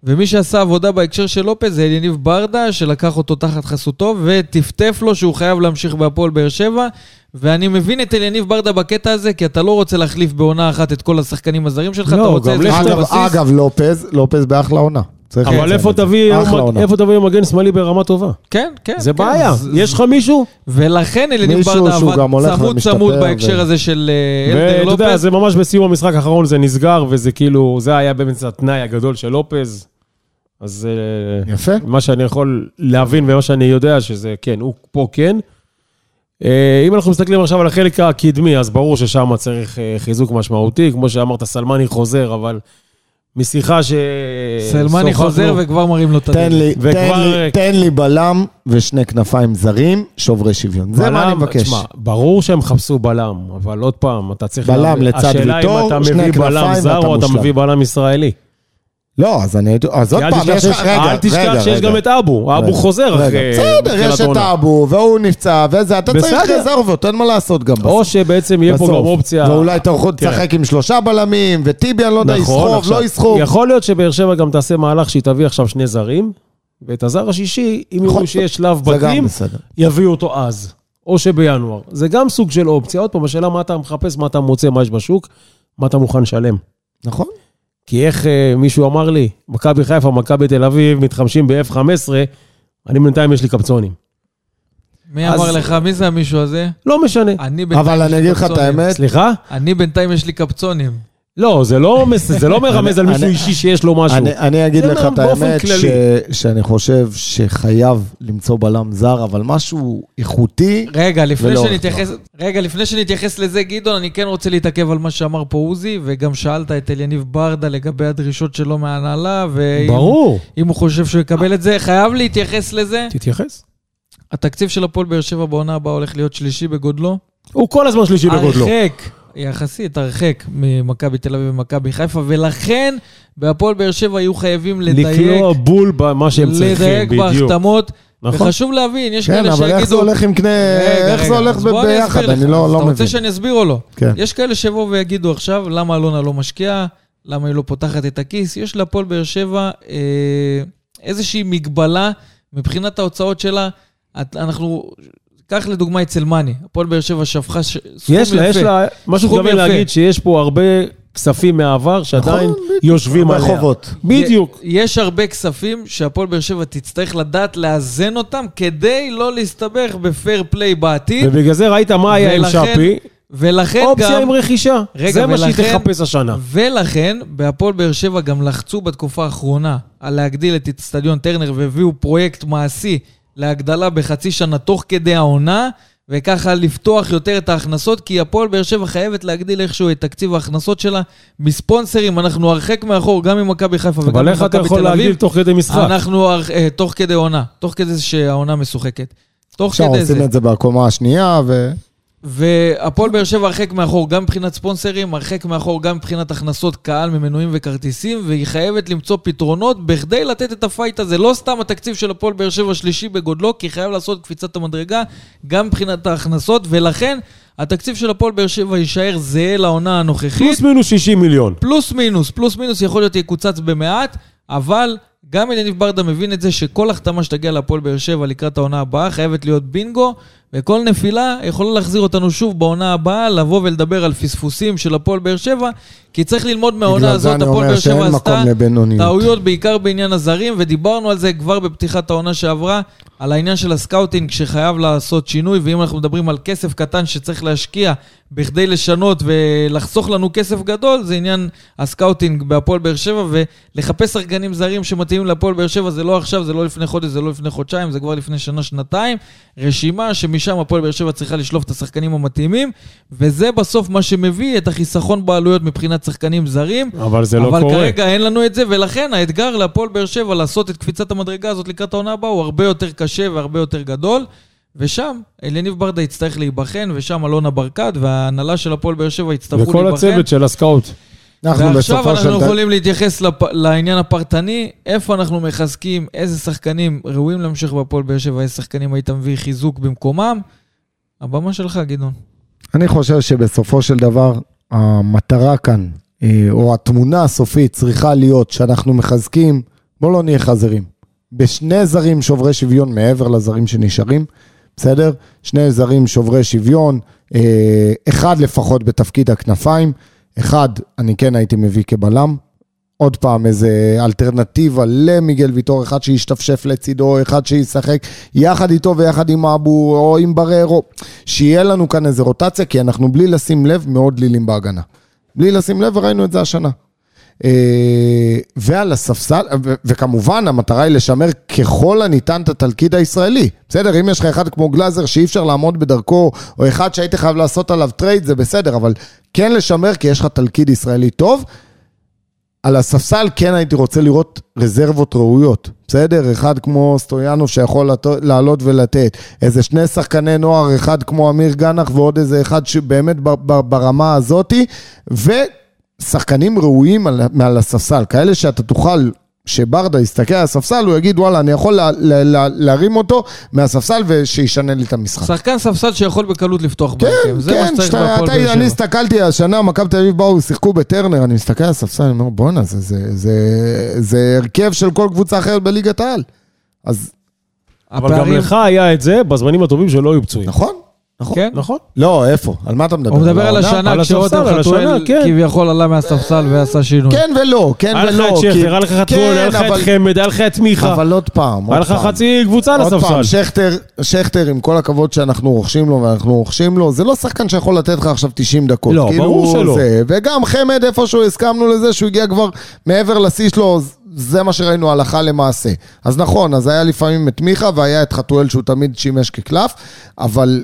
ומי שעשה עבודה בהקשר של לופז זה אליניב ברדה, שלקח אותו תחת חסותו, וטפטף לו שהוא חייב להמשיך בהפועל באר שבע. ואני מבין את אליניב ברדה בקטע הזה, כי אתה לא רוצה להחליף בעונה אחת את כל השחקנים הזרים שלך, לא, אתה רוצה איזשהו אגב, בסיס. אגב, לופז, לופז באחלה עונה. אבל איפה. תביא. איפה תביא מגן שמאלי ברמה טובה? כן, כן. זה כן. בעיה. ז- יש לך מישהו? ולכן אליניב ברדה עבד צמוד צמוד בהקשר הזה של אה, אלדר ואתה יודע, לופז. זה ממש בסיום המשחק האחרון זה נסגר, וזה כאילו, זה היה באמת התנאי הגדול של לופז. אז אה, יפה. מה שאני יכול להבין ומה שאני יודע, שזה כן, הוא פה כן. אה, אם אנחנו מסתכלים עכשיו על החלק הקדמי, אז ברור ששם צריך חיזוק משמעותי. כמו שאמרת, סלמני חוזר, אבל משיחה ש... סלמני חוזר וכבר מרים לו את תן הדלת. לי, וכבר- תן לי, תן לי בלם ושני כנפיים זרים, שוברי שוויון. זה מה אני מבקש. תשמע, ברור שהם חפשו בלם, אבל עוד פעם, אתה צריך... בלם לצד השאלה ויטור, אם אתה שני מביא בלם כנפיים זר ואתה או אתה מושלם. מביא בלם ישראלי. לא, אז אני... אז עוד פעם, יש לך... שיש- רגע, אל תשכח רגע, שיש רגע. גם את אבו, אבו רגע, חוזר רגע. אחרי... בסדר, יש את. אבו, והוא נפצע, וזה, אתה צריך. רזרבות, אין מה לעשות גם בסוף. או שבעצם יהיה פה גם. אופציה... ואולי אתה יכול. לשחק עם שלושה בלמים, וטיבי, אני לא יודע, נכון, יסחוב, לא יסחוב. יכול להיות שבאר שבע גם תעשה מהלך שהיא תביא עכשיו שני זרים, ואת הזר השישי, אם יכול- יראו שיש שלב בתים. יביאו אותו אז. או שבינואר. זה גם סוג של אופציה. עוד פעם, השאלה מה אתה מחפש, מה אתה מוצא, מה יש בשוק, מה אתה מוכן לשלם. נכון. כי איך אה, מישהו אמר לי, מכבי חיפה, מכבי תל אביב, מתחמשים ב-F15, אני בינתיים יש לי קפצונים. מי אז- אמר לך, מי זה המישהו הזה? לא משנה. אני בינתיים אבל אני אגיד לך את. האמת, סליחה? אני בינתיים יש לי קפצונים. לא, זה לא, מס- זה לא מרמז על מישהו אני- אישי שיש לו משהו. אני, אני אגיד לך את האמת. ש, שאני חושב שחייב למצוא בלם זר, אבל משהו איכותי, רגע, לפני ולא שנתייחס, רגע, לפני שנתייחס לזה, גדעון, אני כן רוצה להתעכב על מה שאמר פה עוזי, וגם שאלת את אליניב ברדה לגבי הדרישות שלו מההנהלה, ואם ברור. אם הוא חושב שהוא יקבל את זה, חייב להתייחס לזה. תתייחס. התקציב של הפועל באר שבע בעונה הבאה הולך להיות שלישי בגודלו. הוא כל הזמן שלישי בגודלו. הרחק, יחסית הרחק ממכבי תל אביב ומכבי חיפה, ולכן בהפועל באר שבע יהיו חייבים לדייק, לקלוע בול במה שהם צריכים, לדייק בדיוק. בהחתמות. נכון. וחשוב להבין, יש כן, כאלה אבל איך זה שיגידו... הולך עם קנה, רגע, איך זה רגע, הולך בוא אני ביחד, לך. אני לא לא אתה מבין. רוצה שאני אסביר או לא? כן. יש כאלה שיבואו ויגידו עכשיו, למה אלונה לא משקיעה, למה היא לא פותחת את הכיס. יש להפועל באר שבע אה, איזושהי מגבלה מבחינת ההוצאות שלה. את- אנחנו, קח לדוגמה את סלמני, הפועל באר שבע שפכה ש- סכום יש לה, יש יפה. לה, מה שהוא סכום מתכוון יפה. להגיד שיש פה הרבה כספים מהעבר שעדיין נכון. יושבים עליה. ברחובות. בדיוק. יש הרבה כספים שהפועל באר שבע תצטרך לדעת לאזן אותם כדי לא להסתבך בפייר פליי בעתיד. ובגלל זה ראית מה היה עם ולכן- שפי. ולכן אופציה גם... עם רכישה. רגע, זה מה שהיא ולכן- תחפש השנה. ולכן, בהפועל באר שבע גם לחצו בתקופה האחרונה על להגדיל את אצטדיון טרנר והביאו פרויקט מעשי להגדלה בחצי שנה תוך כדי העונה, וככה לפתוח יותר את ההכנסות, כי הפועל באר שבע חייבת להגדיל איכשהו את תקציב ההכנסות שלה מספונסרים, אנחנו הרחק מאחור, גם ממכבי חיפה וגם אבל איך אתה ממכבי יכול תל להגדיל אביב. תוך כדי משחק? אנחנו אה, תוך כדי עונה, תוך כדי שהעונה משוחקת. תוך עכשיו כדי זה. עושים את זה בקומה השנייה, ו... והפועל באר שבע הרחק מאחור גם מבחינת ספונסרים, הרחק מאחור גם מבחינת הכנסות קהל ממנויים וכרטיסים, והיא חייבת למצוא פתרונות בכדי לתת את הפייט הזה. לא סתם התקציב של הפועל באר שבע שלישי בגודלו, כי חייב לעשות קפיצת המדרגה גם מבחינת ההכנסות, ולכן התקציב של הפועל באר שבע יישאר זהה לעונה הנוכחית. פלוס מינוס 60 מיליון. פלוס מינוס, פלוס מינוס יכול להיות יקוצץ במעט, אבל גם אליניב ברדה מבין את זה שכל החתמה שתגיע להפועל באר שבע לקראת העונה הבאה חייבת להיות בינגו, וכל נפילה יכולה להחזיר אותנו שוב בעונה הבאה, לבוא ולדבר על פספוסים של הפועל באר שבע, כי צריך ללמוד מהעונה הזאת, הפועל באר שבע עשתה. טעויות בעיקר בעניין הזרים, ודיברנו על זה כבר בפתיחת העונה שעברה, על העניין של ה scouting שחייב לעשות שינוי, ואם אנחנו מדברים על כסף קטן שצריך להשקיע בכדי לשנות ולחסוך לנו כסף גדול, זה עניין ה scouting בהפועל באר שבע, ולחפש שחקנים זרים שמתאימים להפועל באר שבע זה לא עכשיו, זה לא לפני חודש, זה לא לפני חודשיים, זה כבר לפני שנה, שנתיים. רשימה שמשם הפועל באר שבע צריכה לשלוף את השחקנים המתאימים, וזה בסוף מה שמביא את החיסכון בעלויות מבחינת שחקנים זרים. אבל זה לא אבל קורה. כרגע אין לנו את זה, ולכן האתגר להפועל באר שבע לעשות את קפיצת המדרגה הזאת לקראת העונה הבאה הוא הרבה יותר קשה והרבה יותר גדול. ושם אליניב ברדה יצטרך להיבחן, ושם אלונה ברקת וההנהלה של הפועל באר שבע יצטרכו וכל להיבחן. הצוות של הסקאוט. אנחנו ועכשיו אנחנו של. יכולים להתייחס לפ... לעניין הפרטני, איפה אנחנו מחזקים, איזה שחקנים ראויים להמשך בהפועל באר שבע, איזה שחקנים היית מביא חיזוק במקומם. הבמה שלך, גדעון. אני חושב שבסופו של דבר, המטרה כאן, אה, או התמונה הסופית צריכה להיות שאנחנו מחזקים, בואו לא נהיה חזירים. בשני זרים שוברי שוויון מעבר לזרים שנשארים, בסדר? שני זרים שוברי שוויון, אה, אחד לפחות בתפקיד הכנפיים, אחד אני כן הייתי מביא כבלם. עוד פעם, איזה אלטרנטיבה למיגל ויטור, אחד שישתפשף לצידו, אחד שישחק יחד איתו ויחד עם אבו או עם בררו. שיהיה לנו כאן איזה רוטציה, כי אנחנו בלי לשים לב מאוד דלילים בהגנה. בלי לשים לב, וראינו את זה השנה. אה, ועל הספסל, וכמובן המטרה היא לשמר ככל הניתן את התלכיד הישראלי. בסדר, אם יש לך אחד כמו גלאזר שאי אפשר לעמוד בדרכו, או אחד שהיית חייב לעשות עליו trade, זה בסדר, אבל כן לשמר כי יש לך תלכיד ישראלי טוב. על הספסל כן הייתי רוצה לראות רזרבות ראויות, בסדר? אחד כמו סטויאנוב שיכול לעלות ולתת, איזה שני שחקני נוער, אחד כמו אמיר גנח ועוד איזה אחד שבאמת ברמה הזאתי, ושחקנים ראויים על, מעל הספסל, כאלה שאתה תוכל... שברדה יסתכל על הספסל, הוא יגיד, וואלה, אני יכול לה, לה, לה, להרים אותו מהספסל ושישנה לי את המשחק. שחקן ספסל שיכול בקלות לפתוח כן, בהרכב. זה מה כן, שצריך שאתה- בהפועל אתה- באר שבע. אני הסתכלתי השנה, מכבי תל אביב באו, שיחקו בטרנר, אני מסתכל על הספסל, אני אומר, בואנה, זה- זה- זה- זה הרכב של כל קבוצה אחרת בליגת העל. אז אבל גם הפערים- לך היה את זה בזמנים הטובים שלא היו פצועים. נכון, נכון. כן? נכון? לא, איפה? על מה אתה מדבר? הוא מדבר על? השנה הספסל, על חתואל כן. כביכול עלה מהספסל ועשה שינוי. כן ולא, כן היה לך ולא. את כי- שכטר, היה לך חתואל, כן, היה לך את אבל- חמד, היה לך את מיכה. אבל עוד פעם, היה עוד לך פעם. חצי קבוצה על עוד פעם, הספסל. שכטר, שכטר, עם כל הכבוד שאנחנו רוכשים לו ואנחנו רוכשים לו, זה לא שחקן שיכול לתת לך עכשיו 90 דקות. לא, כאילו ברור שלא. וגם חמד, איפשהו הסכמנו לזה שהוא הגיע כבר מעבר לשיא שלו, זה מה שראינו הלכה למעשה. אז נכון, אז היה לפעמים את מיכה והיה את חתואל שהוא תמיד שימש כקלף, אבל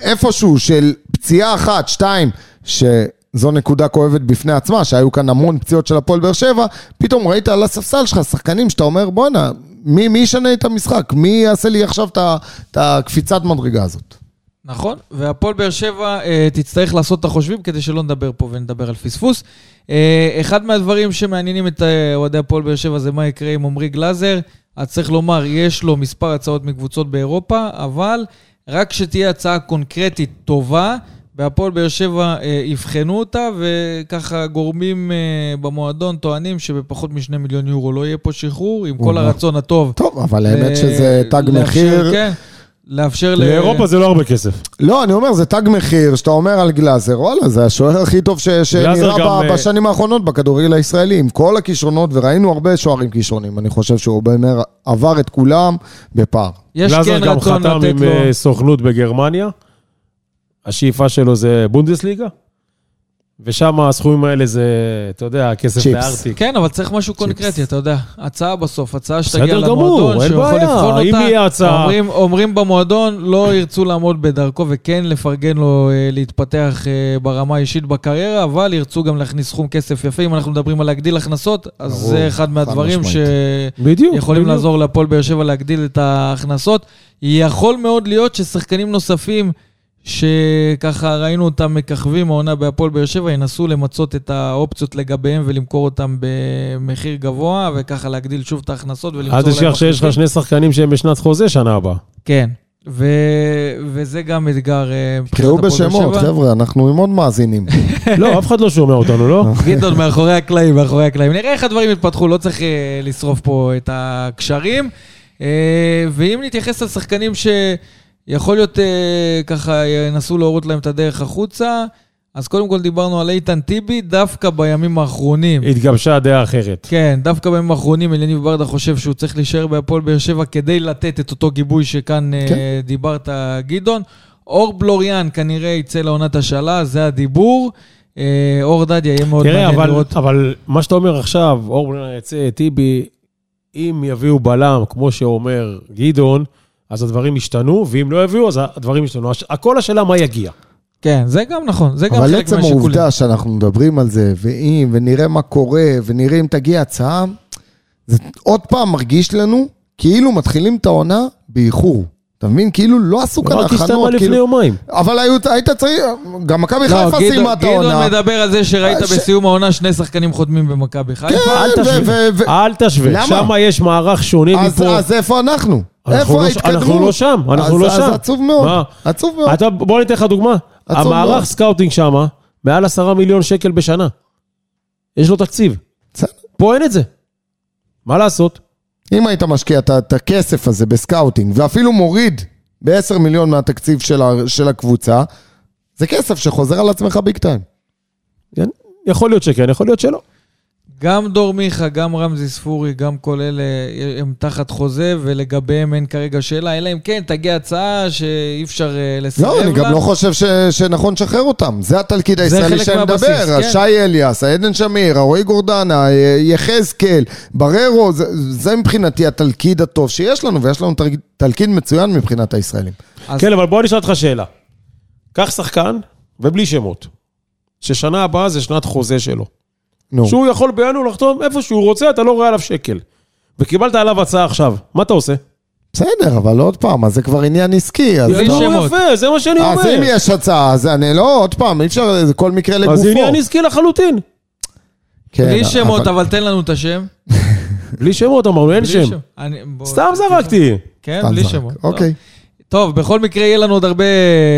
איפשהו של פציעה אחת, שתיים, שזו נקודה כואבת בפני עצמה, שהיו כאן המון פציעות של הפועל באר שבע, פתאום ראית על הספסל שלך שחקנים שאתה אומר, בואנה, מי, מי ישנה את המשחק? מי יעשה לי עכשיו את הקפיצת מדרגה הזאת? נכון, והפועל באר שבע אה, תצטרך לעשות את החושבים כדי שלא נדבר פה ונדבר על פספוס. אה, אחד מהדברים שמעניינים את אה, אוהדי הפועל באר שבע זה מה יקרה עם עמרי גלאזר. אז צריך לומר, יש לו מספר הצעות מקבוצות באירופה, אבל רק שתהיה הצעה קונקרטית טובה, בהפועל באר שבע אה, יבחנו אותה, וככה גורמים אה, במועדון טוענים שבפחות משני מיליון יורו לא יהיה פה שחרור, עם כל. הרצון הטוב. טוב, אבל האמת ל- שזה תג מחיר. כן, לאפשר ל... לאירופה זה לא הרבה כסף. לא, אני אומר, זה תג מחיר שאתה אומר על גלאזר, וואלה, זה השוער הכי טוב ש- שנראה גם, ב- אה, בשנים האחרונות בכדורגל הישראלי, עם כל הכישרונות, וראינו הרבה שוערים כישרונים. אני חושב שהוא באמת עבר את כולם בפער. יש גלאזר כן גם רצון חתם לתת עם לו... אה, סוכנות בגרמניה. השאיפה שלו זה בונדסליגה, ושם הסכומים האלה זה, אתה יודע, כסף צ'יפס. לארטיק. כן, אבל צריך משהו קונקרטי, אתה יודע. הצעה בסוף, הצעה שתגיע למועדון, שהוא יכול בעיה. לבחון אם אותה. יהיה הצעה- אומרים, אומרים במועדון, לא ירצו לעמוד בדרכו וכן לפרגן לו אה, להתפתח אה, ברמה האישית בקריירה, אבל ירצו גם להכניס סכום כסף יפה. אם אנחנו מדברים על להגדיל הכנסות, אז ברור, זה אחד מהדברים. שיכולים. לעזור להפועל באר שבע להגדיל את ההכנסות. יכול מאוד להיות ששחקנים נוספים, שככה ראינו אותם מככבים העונה בהפועל באר שבע, ינסו למצות את האופציות לגביהם ולמכור אותם במחיר גבוה, וככה להגדיל שוב את ההכנסות ולמצוא אל תשכח שיש לך. שני שחקנים שהם בשנת חוזה שנה הבאה. כן, ו... וזה גם אתגר אה, מבחינת הפועל באר בשמות, שבע. חבר'ה, אנחנו עם עוד מאזינים. לא, אף אחד לא שומע אותנו, לא? גדעון, מאחורי הקלעים, מאחורי הקלעים. נראה איך הדברים יתפתחו, לא צריך אה, לשרוף פה את הקשרים. אה, ואם נתייחס לשחקנים שיכול להיות אה, ככה ינסו להורות להם את הדרך החוצה, אז קודם כל דיברנו על איתן טיבי, דווקא בימים האחרונים. התגבשה דעה אחרת. כן, דווקא בימים האחרונים אליניב ברדה חושב שהוא צריך להישאר בהפועל באר שבע כדי לתת את אותו גיבוי שכאן כן. אה, דיברת, גדעון. אור בלוריאן כנראה יצא לעונת השאלה, זה הדיבור. אה, אור דדיה יהיה מאוד תראה, מעניין אבל, לראות. אבל מה שאתה אומר עכשיו, אור בלנר יצא, טיבי, אם יביאו בלם, כמו שאומר גדעון, אז הדברים ישתנו, ואם לא יביאו, אז הדברים ישתנו. הכל השאלה מה יגיע. כן, זה גם נכון, זה גם אבל חלק עצם מהשיקולים. העובדה שאנחנו מדברים על זה, ואם, ונראה מה קורה, ונראה אם תגיע הצעה, זה עוד פעם מרגיש לנו כאילו מתחילים את העונה באיחור. אתה מבין? כאילו לא עשו כאן רק הסתיימה הכנות. לפני כאילו... יומיים. אבל היית, היית צריך, גם מכבי לא, חיפה סיימה את העונה. גדעון מדבר על זה שראית ש- בסיום העונה שני שחקנים חותמים במכבי חיפה. כן, אל תשווה. ו- ו- אל תשווה. למה? שם יש מערך שונה אז, מפה. אז איפה אנחנו? אנחנו איפה לא- ההתקדמות? אנחנו לא שם, אנחנו אז, לא אז שם. עצוב מאוד, מה? עצוב מאוד. אתה, בוא ניתן לך דוגמה. המערך scouting שם, מעל עשרה מיליון שקל בשנה. יש לו תקציב. פה אין את זה. מה לעשות? אם היית משקיע את- הכסף הזה ב scouting, ואפילו מוריד ב-10 מיליון מהתקציב של, ה, של הקבוצה, זה כסף שחוזר על עצמך big time. יכול להיות שכן, יכול להיות שלא. גם דור מיכה, גם רמזי ספורי, גם כל אלה הם תחת חוזה, ולגביהם אין כרגע שאלה, אלא אם כן תגיע הצעה שאי אפשר אה, לסרב לה. לא, אני גם לא חושב ש, שנכון לשחרר אותם. זה התלכיד הישראלי שאני מדבר. כן. שי אליאס, עדן שמיר, רועי גורדנה, אה, יחזקאל, בררו, זה, זה מבחינתי התלכיד הטוב שיש לנו, ויש לנו תל- תלכיד מצוין מבחינת הישראלים. אז- כן, אבל בוא נשאל אותך שאלה. קח שחקן, ובלי שמות, ששנה הבאה זה שנת חוזה שלו. נו, שהוא יכול בינואר לחתום איפה שהוא רוצה, אתה לא רואה עליו שקל. וקיבלת עליו הצעה עכשיו, מה אתה עושה? בסדר, אבל עוד פעם, אז זה כבר עניין עסקי. אז, בלי לא- שמות. יפה, זה מה שאני אז אם אומר. יש הצעה, אז אני לא, עוד פעם, אי אפשר, זה כל מקרה לגופו. אז זה עניין עסקי לחלוטין. כן, בלי שמות, אבל- אבל תן לנו את השם. בלי שמות אמרנו, אין שם. שם. אני- בוא- סתם זרקתי. כן, בלי זרק. שמות. אוקיי. טוב, בכל מקרה יהיה לנו עוד הרבה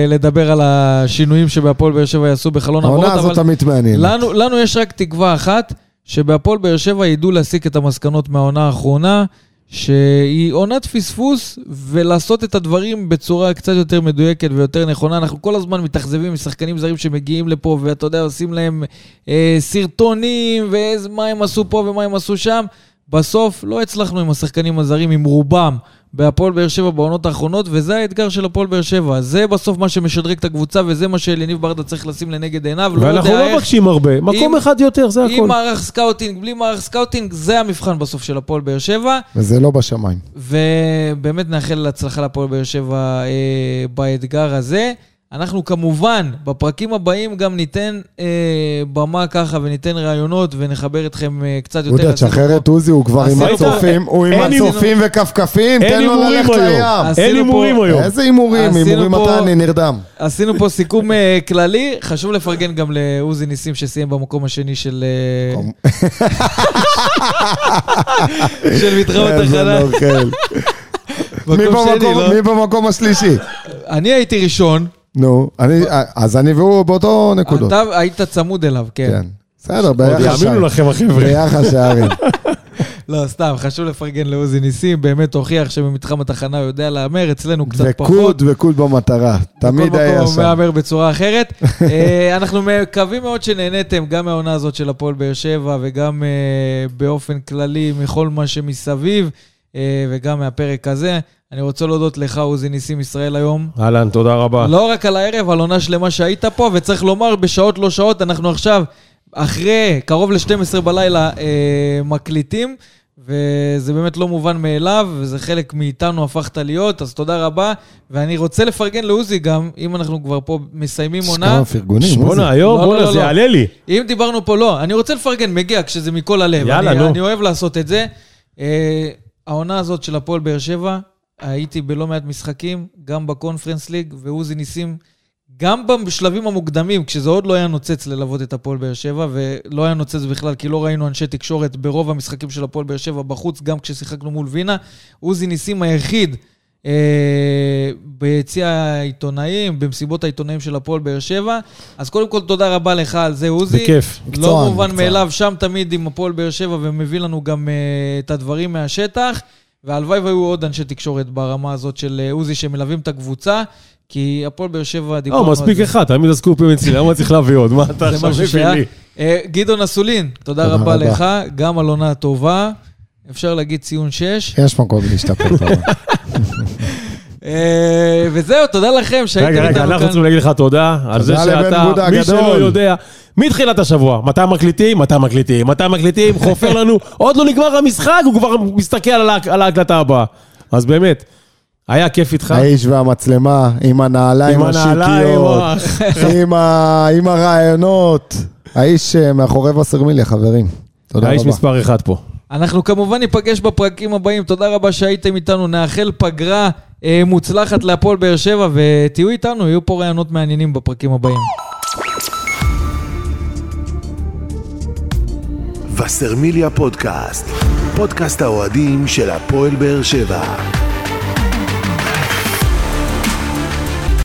לדבר על השינויים שבהפועל באר שבע יעשו בחלון העונה העברות, הזאת תמיד מעניינת. לנו, לנו יש רק תקווה אחת, שבהפועל באר שבע ידעו להסיק את המסקנות מהעונה האחרונה, שהיא עונת פספוס, ולעשות את הדברים בצורה קצת יותר מדויקת ויותר נכונה. אנחנו כל הזמן מתאכזבים משחקנים זרים שמגיעים לפה, ואתה יודע, עושים להם אה, סרטונים, ומה הם עשו פה ומה הם עשו שם. בסוף לא הצלחנו עם השחקנים הזרים, עם רובם, בהפועל באר שבע בעונות האחרונות, וזה האתגר של הפועל באר שבע. זה בסוף מה שמשדרג את הקבוצה, וזה מה שאליניב ברדה צריך לשים לנגד עיניו. לא ואנחנו לא איך... מבקשים הרבה, מקום אחד יותר, זה עם הכל. מערך scouting, בלי מערך scouting, זה המבחן בסוף של הפועל באר שבע. וזה לא בשמיים. ובאמת נאחל הצלחה לפועל באר שבע אה, באתגר הזה. אנחנו כמובן, בפרקים הבאים גם ניתן אה, במה ככה וניתן רעיונות ונחבר אתכם אה, קצת יותר. תשחרר פה- את עוזי, הוא כבר עם הצופים, הוא עם הצופים וכפכפים, אין תן לו ללכת. לים. אין הימורים היום. איזה הימורים? הימורים מתי אני נרדם. עשינו פה סיכום אה, כללי, חשוב לפרגן גם לעוזי ניסים שסיים במקום השני של... אה, של איזה החלל. לא? מי במקום השלישי? אני הייתי ראשון, נו, אני- אז אני והוא באותו נקודות. אתה היית צמוד אליו, כן. כן. בסדר, עוד ביחס יאמינו שערים. לכם, החבר'ה. ביחס שערים. לא, סתם, חשוב לפרגן לעוזי ניסים, באמת הוכיח שבמתחם התחנה הוא יודע להמר, אצלנו קצת פחות. וקוד וקוד במטרה. תמיד בכל היה מקום הוא שם. מהמר בצורה אחרת. אה, אנחנו מקווים מאוד שנהניתם גם מהעונה הזאת של הפועל באר שבע וגם אה, באופן כללי מכל מה שמסביב. אה, וגם מהפרק הזה. אני רוצה להודות לך, עוזי ניסים ישראל היום. אהלן, תודה רבה. לא רק על הערב, על עונה שלמה שהיית פה, וצריך לומר, בשעות לא שעות, אנחנו עכשיו, אחרי קרוב ל-12 בלילה, אה, מקליטים, וזה באמת לא מובן מאליו, וזה חלק מאיתנו הפכת להיות, אז תודה רבה. ואני רוצה לפרגן לעוזי גם, אם אנחנו כבר פה מסיימים עונה. כמה פרגונים. בואנה, היום, לא, בואנה, לא, זה לא. יעלה לי. אם דיברנו פה, לא, אני רוצה לפרגן, מגיע כשזה מכל הלב. יאללה, אני, נו. אני אוהב לעשות את זה. העונה הזאת של הפועל באר שבע, הייתי בלא מעט משחקים, גם בקונפרנס ליג, ועוזי ניסים, גם בשלבים המוקדמים, כשזה עוד לא היה נוצץ ללוות את הפועל באר שבע, ולא היה נוצץ בכלל, כי לא ראינו אנשי תקשורת ברוב המשחקים של הפועל באר שבע בחוץ, גם כששיחקנו מול וינה. עוזי ניסים היחיד ביציע העיתונאים, במסיבות העיתונאים של הפועל באר שבע. אז קודם כל, תודה רבה לך על זה, עוזי. בכיף. לא מקצוען, מובן מקצוען. מאליו, שם תמיד עם הפועל באר שבע, ומביא לנו גם uh, את הדברים מהשטח. והלוואי והיו עוד אנשי תקשורת ברמה הזאת של אה, עוזי שמלווים את הקבוצה, כי הפועל באר שבע, דיברנו לא, על זה. מספיק אחד, תמיד הסקופים אצלי, למה צריך להביא עוד? מה אתה עכשיו מביא. לי? אה, גדעון אסולין, תודה רבה. לך, גם על עונה טובה. אפשר להגיד ציון 6. יש מקום להשתפר. אומר. וזהו, תודה לכם שהייתם רגע, רגע, איתנו אנחנו כאן. רוצים להגיד לך תודה על זה שאתה, מי שלא. יודע, מתחילת השבוע, מתי מקליטים, מתי מקליטים, מתי מקליטים, חופר לנו, עוד לא נגמר המשחק, הוא כבר מסתכל על ההק- על ההקלטה הבאה. אז באמת, היה כיף איתך. האיש והמצלמה, עם הנעליים השיקיות, עם ה- עם הרעיונות. האיש אה, מאחורי וסרמיליה, חברים. תודה האיש רבה. מספר אחד פה. אנחנו כמובן ניפגש בפרקים הבאים. תודה רבה שהייתם איתנו. נאחל פגרה אה, מוצלחת להפועל באר שבע, ותהיו איתנו, יהיו פה רעיונות מעניינים בפרקים הבאים. וסרמיליה פודקאסט, פודקאסט האוהדים של הפועל באר שבע.